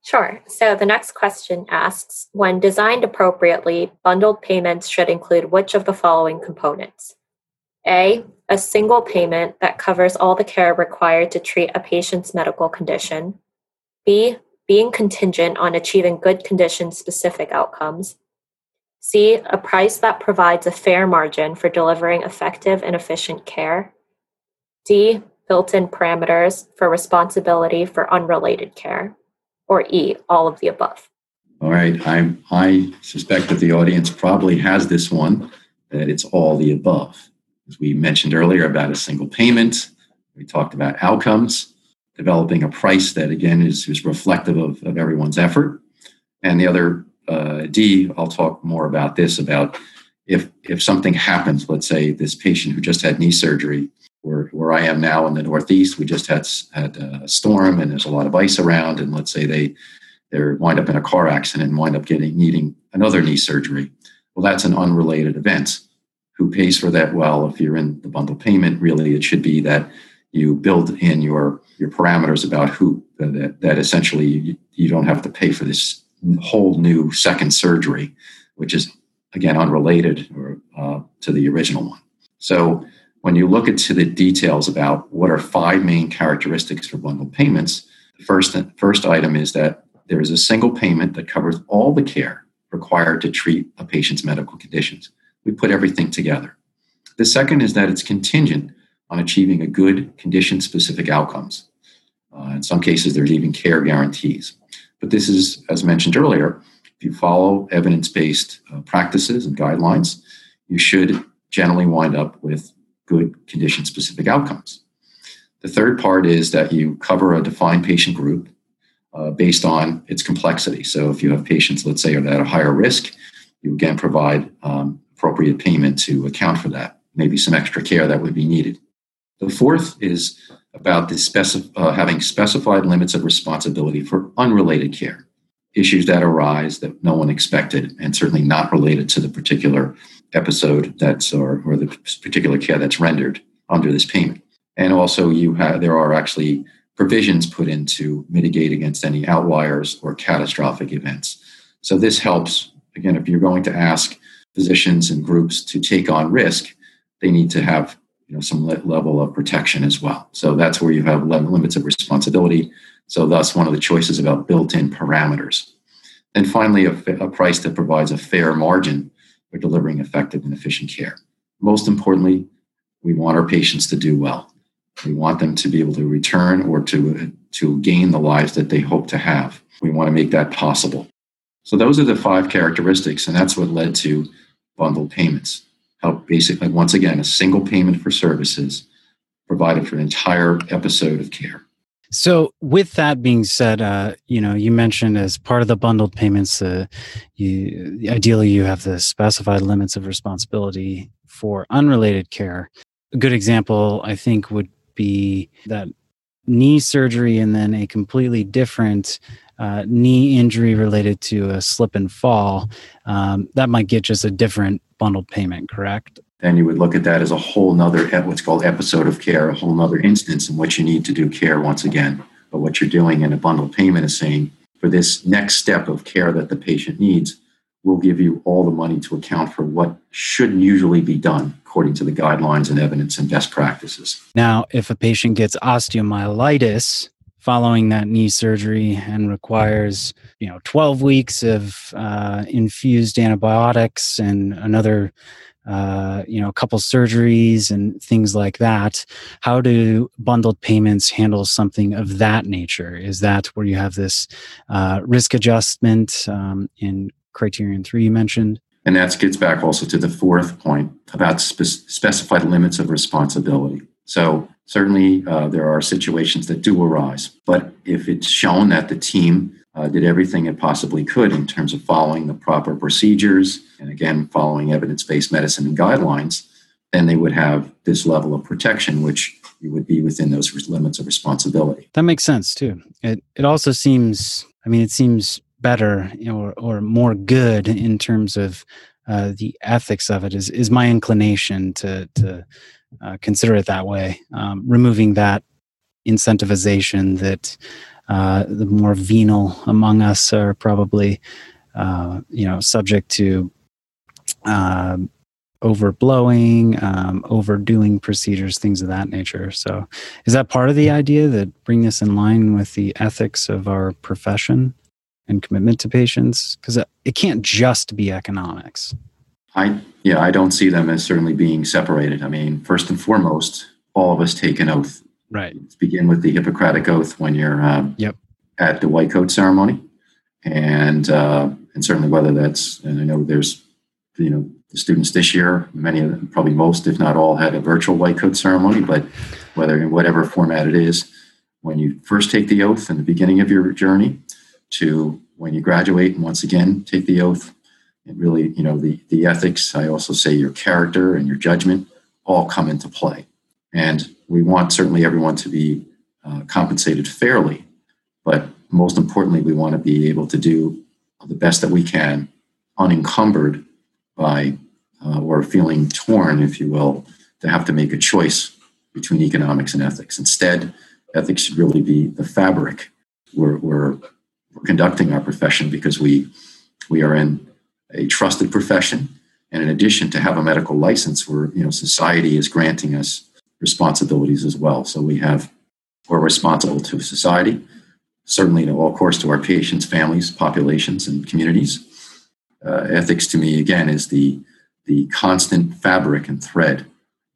[SPEAKER 6] Sure. So the next question asks When designed appropriately, bundled payments should include which of the following components? A. a single payment that covers all the care required to treat a patient's medical condition. B. Being contingent on achieving good condition specific outcomes. C. A price that provides a fair margin for delivering effective and efficient care. D. Built in parameters for responsibility for unrelated care. Or E. All of the above.
[SPEAKER 7] All right. I, I suspect that the audience probably has this one, that it's all the above. As we mentioned earlier about a single payment, we talked about outcomes, developing a price that, again, is, is reflective of, of everyone's effort. And the other uh, D, I'll talk more about this about if, if something happens, let's say this patient who just had knee surgery, where, where I am now in the Northeast, we just had, had a storm and there's a lot of ice around. And let's say they, they wind up in a car accident and wind up getting needing another knee surgery. Well, that's an unrelated event. Who pays for that? Well, if you're in the bundle payment, really it should be that you build in your your parameters about who that, that essentially you, you don't have to pay for this whole new second surgery, which is again unrelated or, uh, to the original one. So when you look into the details about what are five main characteristics for bundled payments, the first first item is that there is a single payment that covers all the care required to treat a patient's medical conditions. We put everything together. The second is that it's contingent on achieving a good condition specific outcomes. Uh, in some cases, there's even care guarantees. But this is, as mentioned earlier, if you follow evidence based uh, practices and guidelines, you should generally wind up with good condition specific outcomes. The third part is that you cover a defined patient group uh, based on its complexity. So if you have patients, let's say, are at a higher risk, you again provide um, appropriate payment to account for that, maybe some extra care that would be needed. The fourth is about the specif- uh, having specified limits of responsibility for unrelated care, issues that arise that no one expected, and certainly not related to the particular episode that's or, or the particular care that's rendered under this payment. And also, you have there are actually provisions put in to mitigate against any outliers or catastrophic events. So this helps. Again, if you're going to ask physicians and groups to take on risk, they need to have you know, some level of protection as well. So that's where you have limits of responsibility. So thus, one of the choices about built-in parameters. And finally, a, a price that provides a fair margin for delivering effective and efficient care. Most importantly, we want our patients to do well. We want them to be able to return or to, to gain the lives that they hope to have. We want to make that possible. So those are the five characteristics, and that's what led to bundled payments. How basically, once again, a single payment for services provided for an entire episode of care.
[SPEAKER 4] So, with that being said, uh, you know, you mentioned as part of the bundled payments, uh, you ideally you have the specified limits of responsibility for unrelated care. A good example, I think, would be that knee surgery and then a completely different uh, knee injury related to a slip and fall. Um, that might get just a different bundled payment, correct?
[SPEAKER 7] Then you would look at that as a whole nother what's called episode of care, a whole nother instance in which you need to do care once again. But what you're doing in a bundled payment is saying for this next step of care that the patient needs, we'll give you all the money to account for what should usually be done according to the guidelines and evidence and best practices.
[SPEAKER 4] Now, if a patient gets osteomyelitis, following that knee surgery and requires you know 12 weeks of uh, infused antibiotics and another uh, you know a couple surgeries and things like that. How do bundled payments handle something of that nature? Is that where you have this uh, risk adjustment um, in criterion three you mentioned?
[SPEAKER 7] And that gets back also to the fourth point about spe- specified limits of responsibility. So certainly uh, there are situations that do arise, but if it's shown that the team uh, did everything it possibly could in terms of following the proper procedures and again following evidence-based medicine and guidelines, then they would have this level of protection, which you would be within those limits of responsibility.
[SPEAKER 4] That makes sense too. It it also seems, I mean, it seems better or or more good in terms of uh, the ethics of it. Is is my inclination to to uh, consider it that way, um, removing that incentivization that uh, the more venal among us are probably, uh, you know, subject to um, overblowing, um, overdoing procedures, things of that nature. So, is that part of the idea that bring this in line with the ethics of our profession and commitment to patients? Because it can't just be economics.
[SPEAKER 7] I yeah, I don't see them as certainly being separated. I mean, first and foremost, all of us take an oath.
[SPEAKER 4] Right.
[SPEAKER 7] Let's begin with the Hippocratic oath when you're um,
[SPEAKER 4] yep.
[SPEAKER 7] at the white coat ceremony, and uh, and certainly whether that's and I know there's you know the students this year, many of them, probably most, if not all, had a virtual white coat ceremony. But whether in whatever format it is, when you first take the oath in the beginning of your journey, to when you graduate and once again take the oath, and really, you know, the the ethics. I also say your character and your judgment all come into play, and we want certainly everyone to be uh, compensated fairly, but most importantly, we want to be able to do the best that we can, unencumbered by uh, or feeling torn, if you will, to have to make a choice between economics and ethics. Instead, ethics should really be the fabric. We're, we're, we're conducting our profession because we, we are in a trusted profession. And in addition to have a medical license, where you know society is granting us responsibilities as well. So we have we're responsible to society, certainly to all course to our patients, families, populations, and communities uh, ethics to me again is the the constant fabric and thread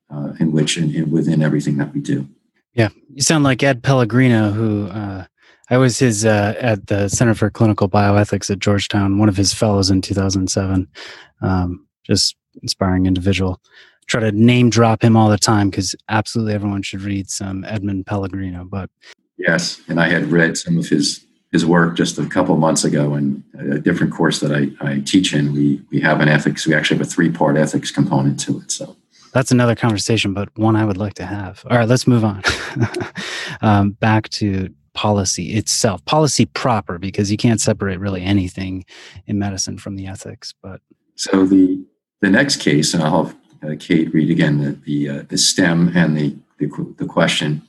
[SPEAKER 7] uh, in which in, within everything that we do.
[SPEAKER 4] Yeah, you sound like Ed Pellegrino, who uh, I was his uh, at the Center for Clinical Bioethics at Georgetown, one of his fellows in 2007. Um, just inspiring individual. Try to name drop him all the time because absolutely everyone should read some Edmund Pellegrino. But
[SPEAKER 7] yes, and I had read some of his his work just a couple months ago in a different course that I, I teach in. We we have an ethics. We actually have a three part ethics component to it. So
[SPEAKER 4] that's another conversation, but one I would like to have. All right, let's move on. um, back to policy itself, policy proper, because you can't separate really anything in medicine from the ethics. But
[SPEAKER 7] so the the next case, and I'll have Kate read again the the, uh, the stem and the, the, the question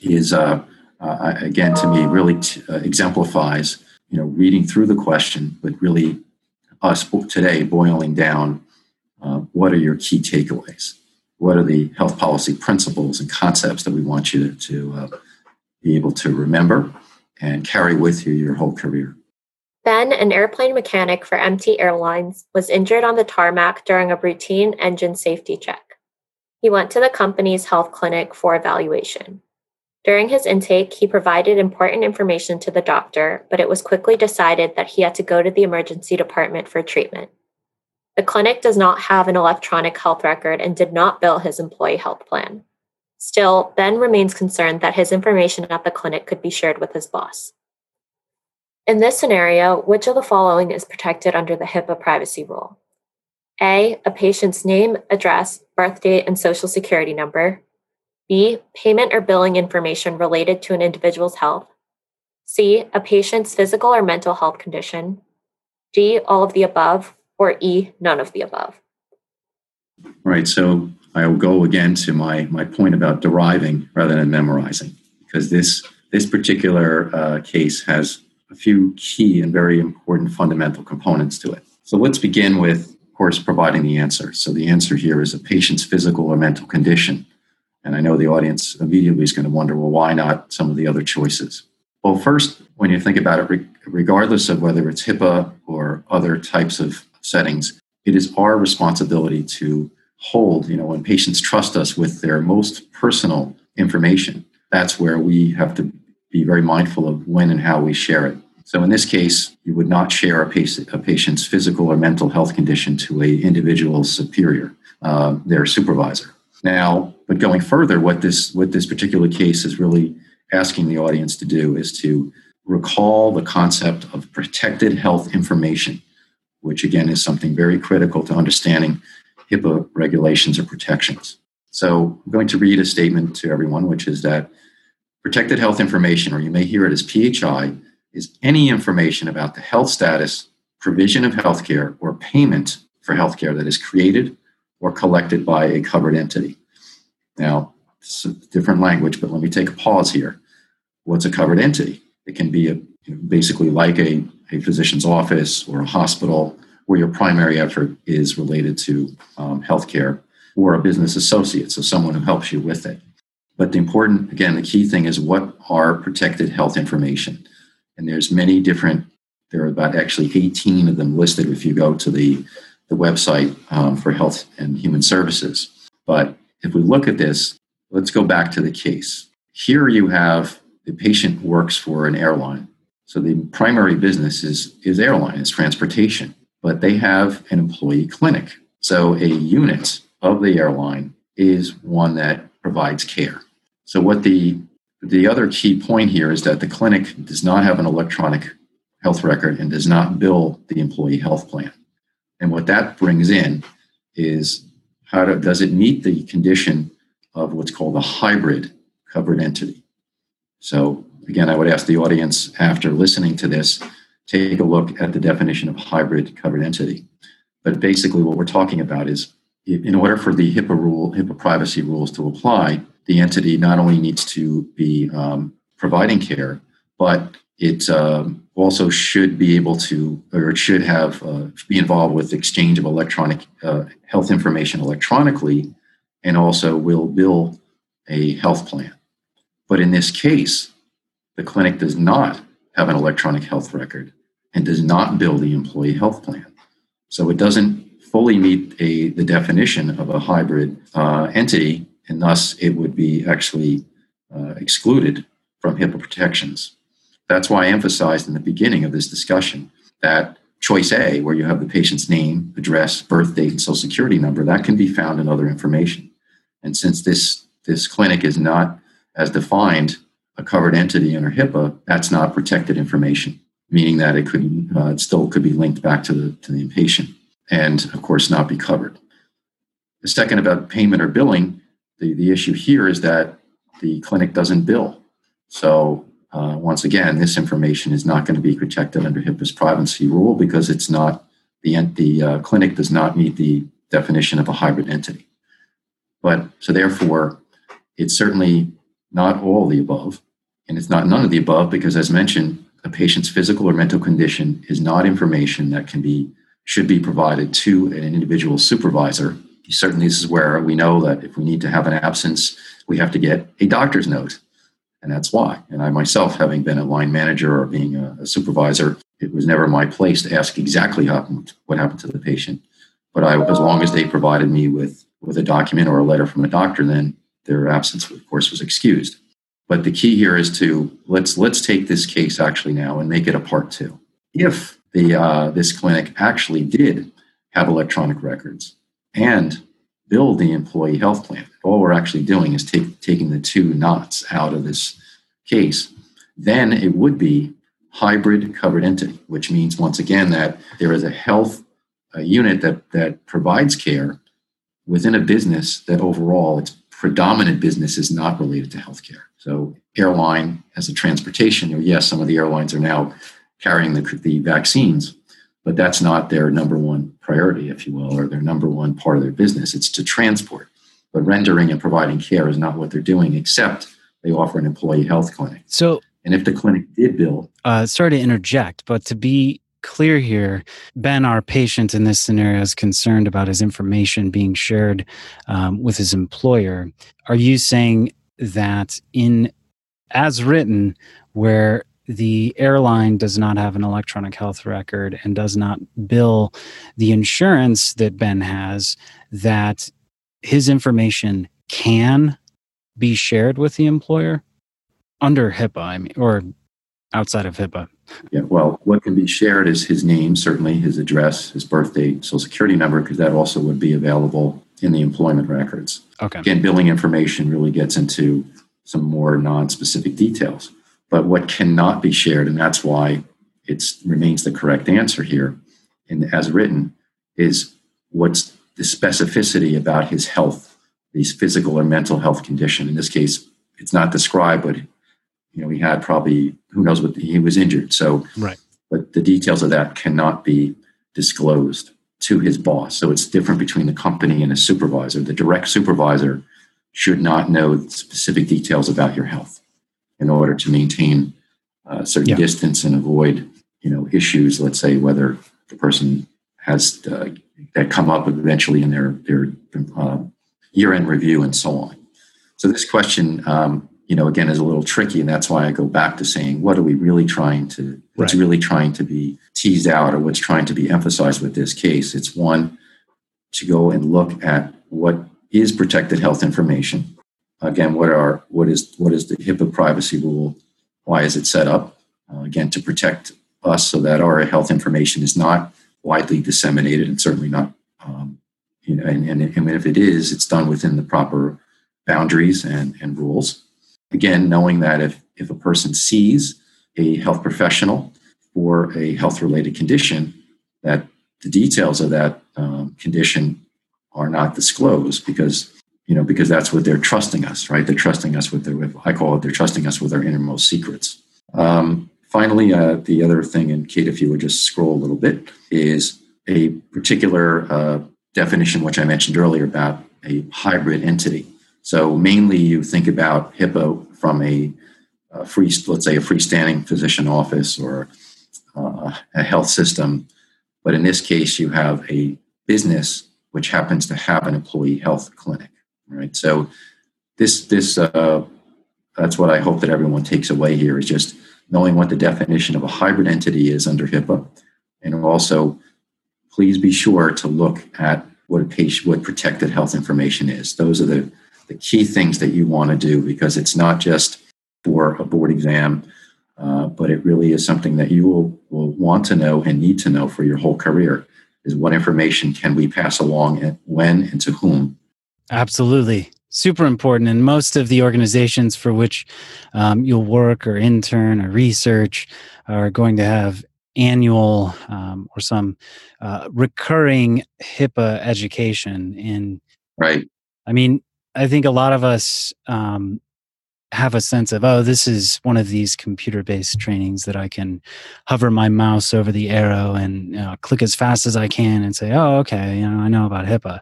[SPEAKER 7] is. Uh, uh, again, to me, really t- uh, exemplifies, you know, reading through the question, but really us today boiling down uh, what are your key takeaways? What are the health policy principles and concepts that we want you to, to uh, be able to remember and carry with you your whole career?
[SPEAKER 6] Ben, an airplane mechanic for MT Airlines, was injured on the tarmac during a routine engine safety check. He went to the company's health clinic for evaluation. During his intake, he provided important information to the doctor, but it was quickly decided that he had to go to the emergency department for treatment. The clinic does not have an electronic health record and did not bill his employee health plan. Still, Ben remains concerned that his information at the clinic could be shared with his boss. In this scenario, which of the following is protected under the HIPAA privacy rule? A. A patient's name, address, birth date, and social security number. B. Payment or billing information related to an individual's health. C. A patient's physical or mental health condition. D. All of the above. Or E. None of the above.
[SPEAKER 7] Right. So I will go again to my, my point about deriving rather than memorizing, because this, this particular uh, case has a few key and very important fundamental components to it. So let's begin with, of course, providing the answer. So the answer here is a patient's physical or mental condition and I know the audience immediately is going to wonder, well, why not some of the other choices? Well, first, when you think about it, regardless of whether it's HIPAA or other types of settings, it is our responsibility to hold, you know, when patients trust us with their most personal information, that's where we have to be very mindful of when and how we share it. So in this case, you would not share a, a patient's physical or mental health condition to a individual superior, uh, their supervisor. Now, but going further, what this what this particular case is really asking the audience to do is to recall the concept of protected health information, which again is something very critical to understanding HIPAA regulations or protections. So I'm going to read a statement to everyone, which is that protected health information, or you may hear it as PHI, is any information about the health status, provision of healthcare, or payment for healthcare that is created or collected by a covered entity. Now, it's a different language, but let me take a pause here. What's a covered entity? It can be a, basically like a, a physician's office or a hospital where your primary effort is related to um, healthcare or a business associate, so someone who helps you with it. But the important, again, the key thing is what are protected health information? And there's many different, there are about actually 18 of them listed if you go to the, the website um, for Health and Human Services. But if we look at this, let's go back to the case. Here you have the patient works for an airline. So the primary business is, is airline, is transportation, but they have an employee clinic. So a unit of the airline is one that provides care. So what the the other key point here is that the clinic does not have an electronic health record and does not bill the employee health plan. And what that brings in is how to, does it meet the condition of what's called a hybrid covered entity? So again, I would ask the audience after listening to this, take a look at the definition of hybrid covered entity. But basically what we're talking about is in order for the HIPAA rule, HIPAA privacy rules to apply, the entity not only needs to be um, providing care, but it um, also should be able to, or it should have, uh, be involved with exchange of electronic uh, health information electronically, and also will bill a health plan. But in this case, the clinic does not have an electronic health record and does not bill the employee health plan. So it doesn't fully meet a, the definition of a hybrid uh, entity and thus it would be actually uh, excluded from HIPAA protections. That's why I emphasized in the beginning of this discussion that choice A, where you have the patient's name, address, birth date, and social security number, that can be found in other information. And since this, this clinic is not as defined a covered entity under HIPAA, that's not protected information, meaning that it could uh, it still could be linked back to the, to the patient and, of course, not be covered. The second about payment or billing, the, the issue here is that the clinic doesn't bill. So uh, once again, this information is not going to be protected under HIPAA's privacy rule because it's not the the uh, clinic does not meet the definition of a hybrid entity. But so therefore, it's certainly not all the above, and it's not none of the above because, as mentioned, a patient's physical or mental condition is not information that can be should be provided to an individual supervisor certainly this is where we know that if we need to have an absence, we have to get a doctor's note. And that's why. And I myself, having been a line manager or being a, a supervisor, it was never my place to ask exactly happened, what happened to the patient. But I, as long as they provided me with, with a document or a letter from a doctor, then their absence, of course, was excused. But the key here is to let's let's take this case actually now and make it a part two. If the uh, this clinic actually did have electronic records, and billed the employee health plan. All we're actually doing is take, taking the two knots out of this case. Then it would be hybrid covered entity, which means once again that there is a health a unit that, that provides care within a business that overall its predominant business is not related to healthcare. So airline as a transportation, or yes, some of the airlines are now carrying the, the vaccines, but that's not their number one priority, if you will, or their number one part of their business. It's to transport. But rendering and providing care is not what they're doing, except they offer an employee health clinic.
[SPEAKER 4] So,
[SPEAKER 7] and if the clinic did bill,
[SPEAKER 4] uh, sorry to interject, but to be clear here, Ben, our patient in this scenario, is concerned about his information being shared um, with his employer. Are you saying that in as written, where the airline does not have an electronic health record and does not bill the insurance that Ben has, that his information can be shared with the employer under HIPAA, I mean, or outside of HIPAA.
[SPEAKER 7] Yeah, well, what can be shared is his name, certainly his address, his birth date, social security number, because that also would be available in the employment records.
[SPEAKER 4] Okay.
[SPEAKER 7] Again, billing information really gets into some more non-specific details. But what cannot be shared, and that's why it remains the correct answer here, and as written, is what's the specificity about his health, his physical or mental health condition. In this case, it's not described, but you know he had probably who knows what he was injured. So,
[SPEAKER 4] right.
[SPEAKER 7] But the details of that cannot be disclosed to his boss. So it's different between the company and a supervisor. The direct supervisor should not know specific details about your health in order to maintain a certain yeah. distance and avoid you know issues let's say whether the person has uh, that come up eventually in their their uh, year end review and so on. So this question, um, you know, again, is a little tricky, and that's why I go back to saying, what are we really trying to? What's right. really trying to be teased out, or what's trying to be emphasized with this case? It's one to go and look at what is protected health information. Again, what are what is what is the HIPAA privacy rule? Why is it set up? Uh, again, to protect us so that our health information is not widely disseminated and certainly not, um, you know, and, and, and if it is, it's done within the proper boundaries and, and rules. Again, knowing that if, if a person sees a health professional for a health related condition, that the details of that um, condition are not disclosed because you know because that's what they're trusting us right? They're trusting us with their with, i call it they're trusting us with their innermost secrets. Um, finally uh, the other thing and kate if you would just scroll a little bit is a particular uh, definition which i mentioned earlier about a hybrid entity. So mainly you think about HIPAA from a, a free, let's say a freestanding physician office or uh, a health system. But in this case, you have a business which happens to have an employee health clinic, right? So this, this, uh, that's what I hope that everyone takes away here is just knowing what the definition of a hybrid entity is under HIPAA. And also, please be sure to look at what a patient, what protected health information is. Those are the the key things that you want to do because it's not just for a board exam, uh, but it really is something that you will, will want to know and need to know for your whole career is what information can we pass along and when and to whom.
[SPEAKER 4] Absolutely. Super important. And most of the organizations for which um, you'll work or intern or research are going to have annual um, or some uh, recurring HIPAA education. And
[SPEAKER 7] right.
[SPEAKER 4] I mean, I think a lot of us um, have a sense of, oh, this is one of these computer based trainings that I can hover my mouse over the arrow and click as fast as I can and say, oh, okay, you know, I know about HIPAA.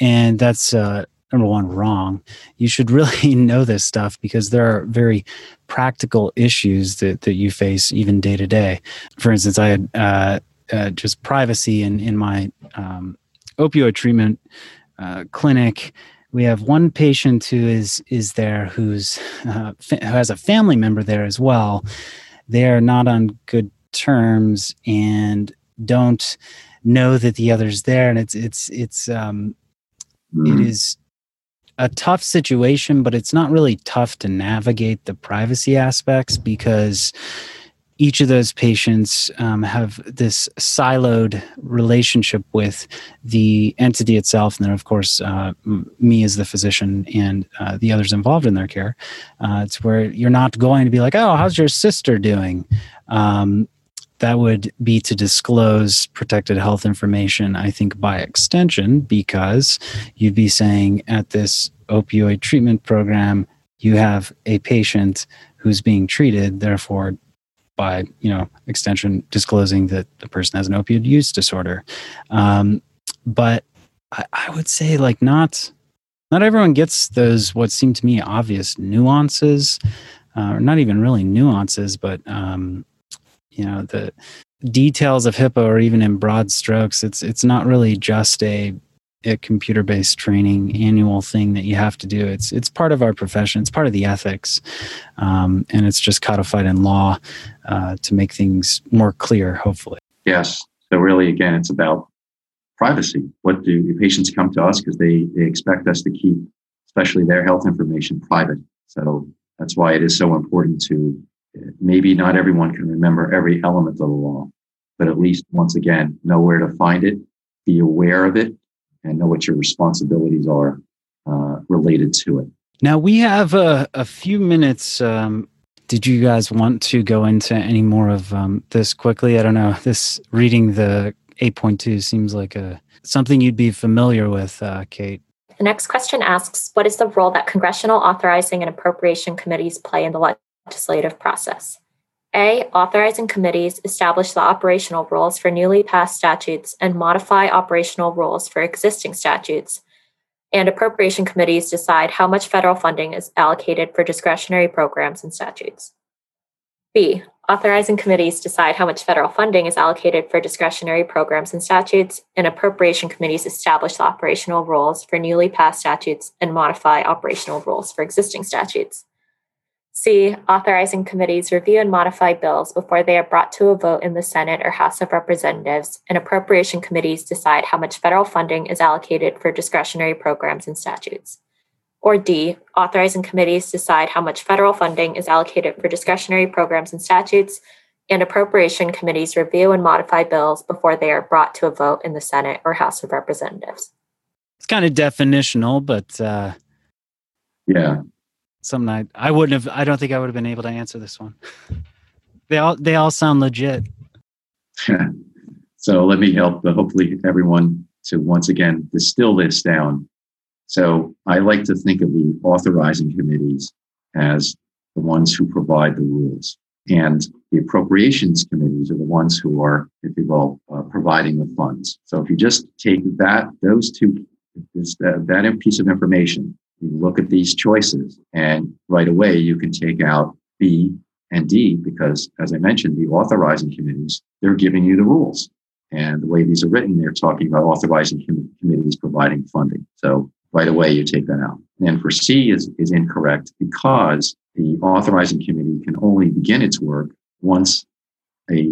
[SPEAKER 4] And that's uh, number one, wrong. You should really know this stuff because there are very practical issues that, that you face even day to day. For instance, I had uh, uh, just privacy in, in my um, opioid treatment uh, clinic we have one patient who is is there who's uh, who has a family member there as well. They are not on good terms and don't know that the other's there, and it's it's it's um, mm. it is a tough situation, but it's not really tough to navigate the privacy aspects because each of those patients um, have this siloed relationship with the entity itself, and then, of course, uh, me as the physician and uh, the others involved in their care. Uh, it's where you're not going to be like, "Oh, how's your sister doing?" Um, that would be to disclose protected health information. I think by extension, because you'd be saying at this opioid treatment program, you have a patient who's being treated, therefore by you know extension disclosing that the person has an opioid use disorder. Um, but I, I, would say like not not everyone gets those what seem to me obvious nuances uh, or not even really nuances but um, you know the details of HIPAA or even in broad strokes. It's it's not really just a a computer based training annual thing that you have to do. It's it's part of our profession. It's part of the ethics, um, and it's just codified in law uh, to make things more clear. Hopefully,
[SPEAKER 7] yes. So really, again, it's about privacy. What do patients come to us because they they expect us to keep, especially their health information, private. So that's why it is so important to maybe not everyone can remember every element of the law, but at least once again know where to find it, be aware of it, and know what your responsibilities are uh, related to it.
[SPEAKER 4] Now we have a, a few minutes. Um, did you guys want to go into any more of um, this quickly? I don't know. This reading the 8.2 seems like a something you'd be familiar with, uh, Kate.
[SPEAKER 6] The next question asks What is the role that congressional authorizing and appropriation committees play in the legislative process? A. Authorizing committees establish the operational rules for newly passed statutes and modify operational rules for existing statutes. And appropriation committees decide how much federal funding is allocated for discretionary programs and statutes. B. Authorizing committees decide how much federal funding is allocated for discretionary programs and statutes, and appropriation committees establish the operational rules for newly passed statutes and modify operational rules for existing statutes. C. Authorizing committees review and modify bills before they are brought to a vote in the Senate or House of Representatives, and appropriation committees decide how much federal funding is allocated for discretionary programs and statutes. Or D, authorizing committees decide how much federal funding is allocated for discretionary programs and statutes, and appropriation committees review and modify bills before they are brought to a vote in the Senate or House of Representatives.
[SPEAKER 4] It's kind of definitional, but uh,
[SPEAKER 7] Yeah.
[SPEAKER 4] Something I, I wouldn't have. I don't think I would have been able to answer this one. They all they all sound legit.
[SPEAKER 7] so let me help, uh, hopefully, everyone to once again distill this down. So I like to think of the authorizing committees as the ones who provide the rules. And the appropriations committees are the ones who are, if you will, uh, providing the funds. So if you just take that, those two, that, that piece of information, you look at these choices and right away you can take out B and D because as I mentioned, the authorizing committees, they're giving you the rules. And the way these are written, they're talking about authorizing com- committees providing funding. So right away you take that out. And for C is, is incorrect because the authorizing committee can only begin its work once a,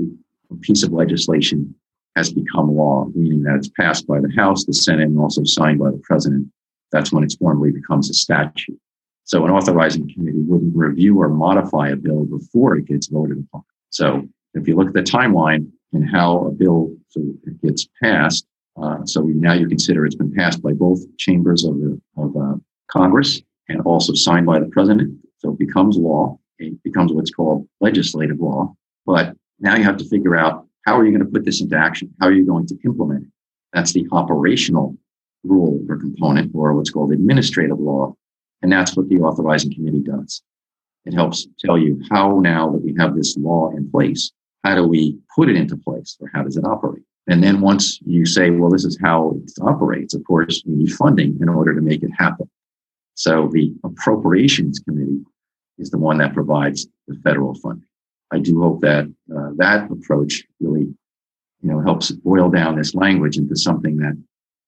[SPEAKER 7] a piece of legislation has become law, meaning that it's passed by the House, the Senate, and also signed by the President. That's when it formally becomes a statute. So an authorizing committee wouldn't review or modify a bill before it gets voted upon. So if you look at the timeline and how a bill so it gets passed, uh, so now you consider it's been passed by both chambers of the of uh, Congress and also signed by the president. So it becomes law. It becomes what's called legislative law. But now you have to figure out how are you going to put this into action? How are you going to implement it? That's the operational rule or component, or what's called administrative law. And that's what the authorizing committee does. It helps tell you how now that we have this law in place, how do we put it into place or how does it operate? And then once you say, well, this is how it operates, of course, we need funding in order to make it happen. So the appropriations committee is the one that provides the federal funding. I do hope that uh, that approach really, you know, helps boil down this language into something that,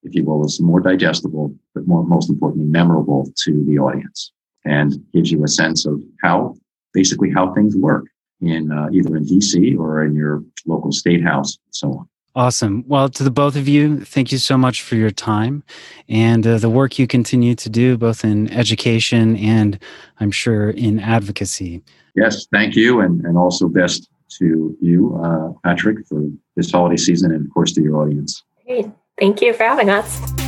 [SPEAKER 7] if you will, is more digestible, but more, most importantly, memorable to the audience and gives you a sense of how, basically how things work in uh, either in DC or in your local state house and so on.
[SPEAKER 4] Awesome. Well, to the both of you, thank you so much for your time and uh, the work you continue to do, both in education and I'm sure in advocacy.
[SPEAKER 7] Yes, thank you. And, and also best to you, uh, Patrick, for this holiday season and, of course, to your audience.
[SPEAKER 6] Great. Thank you for having us.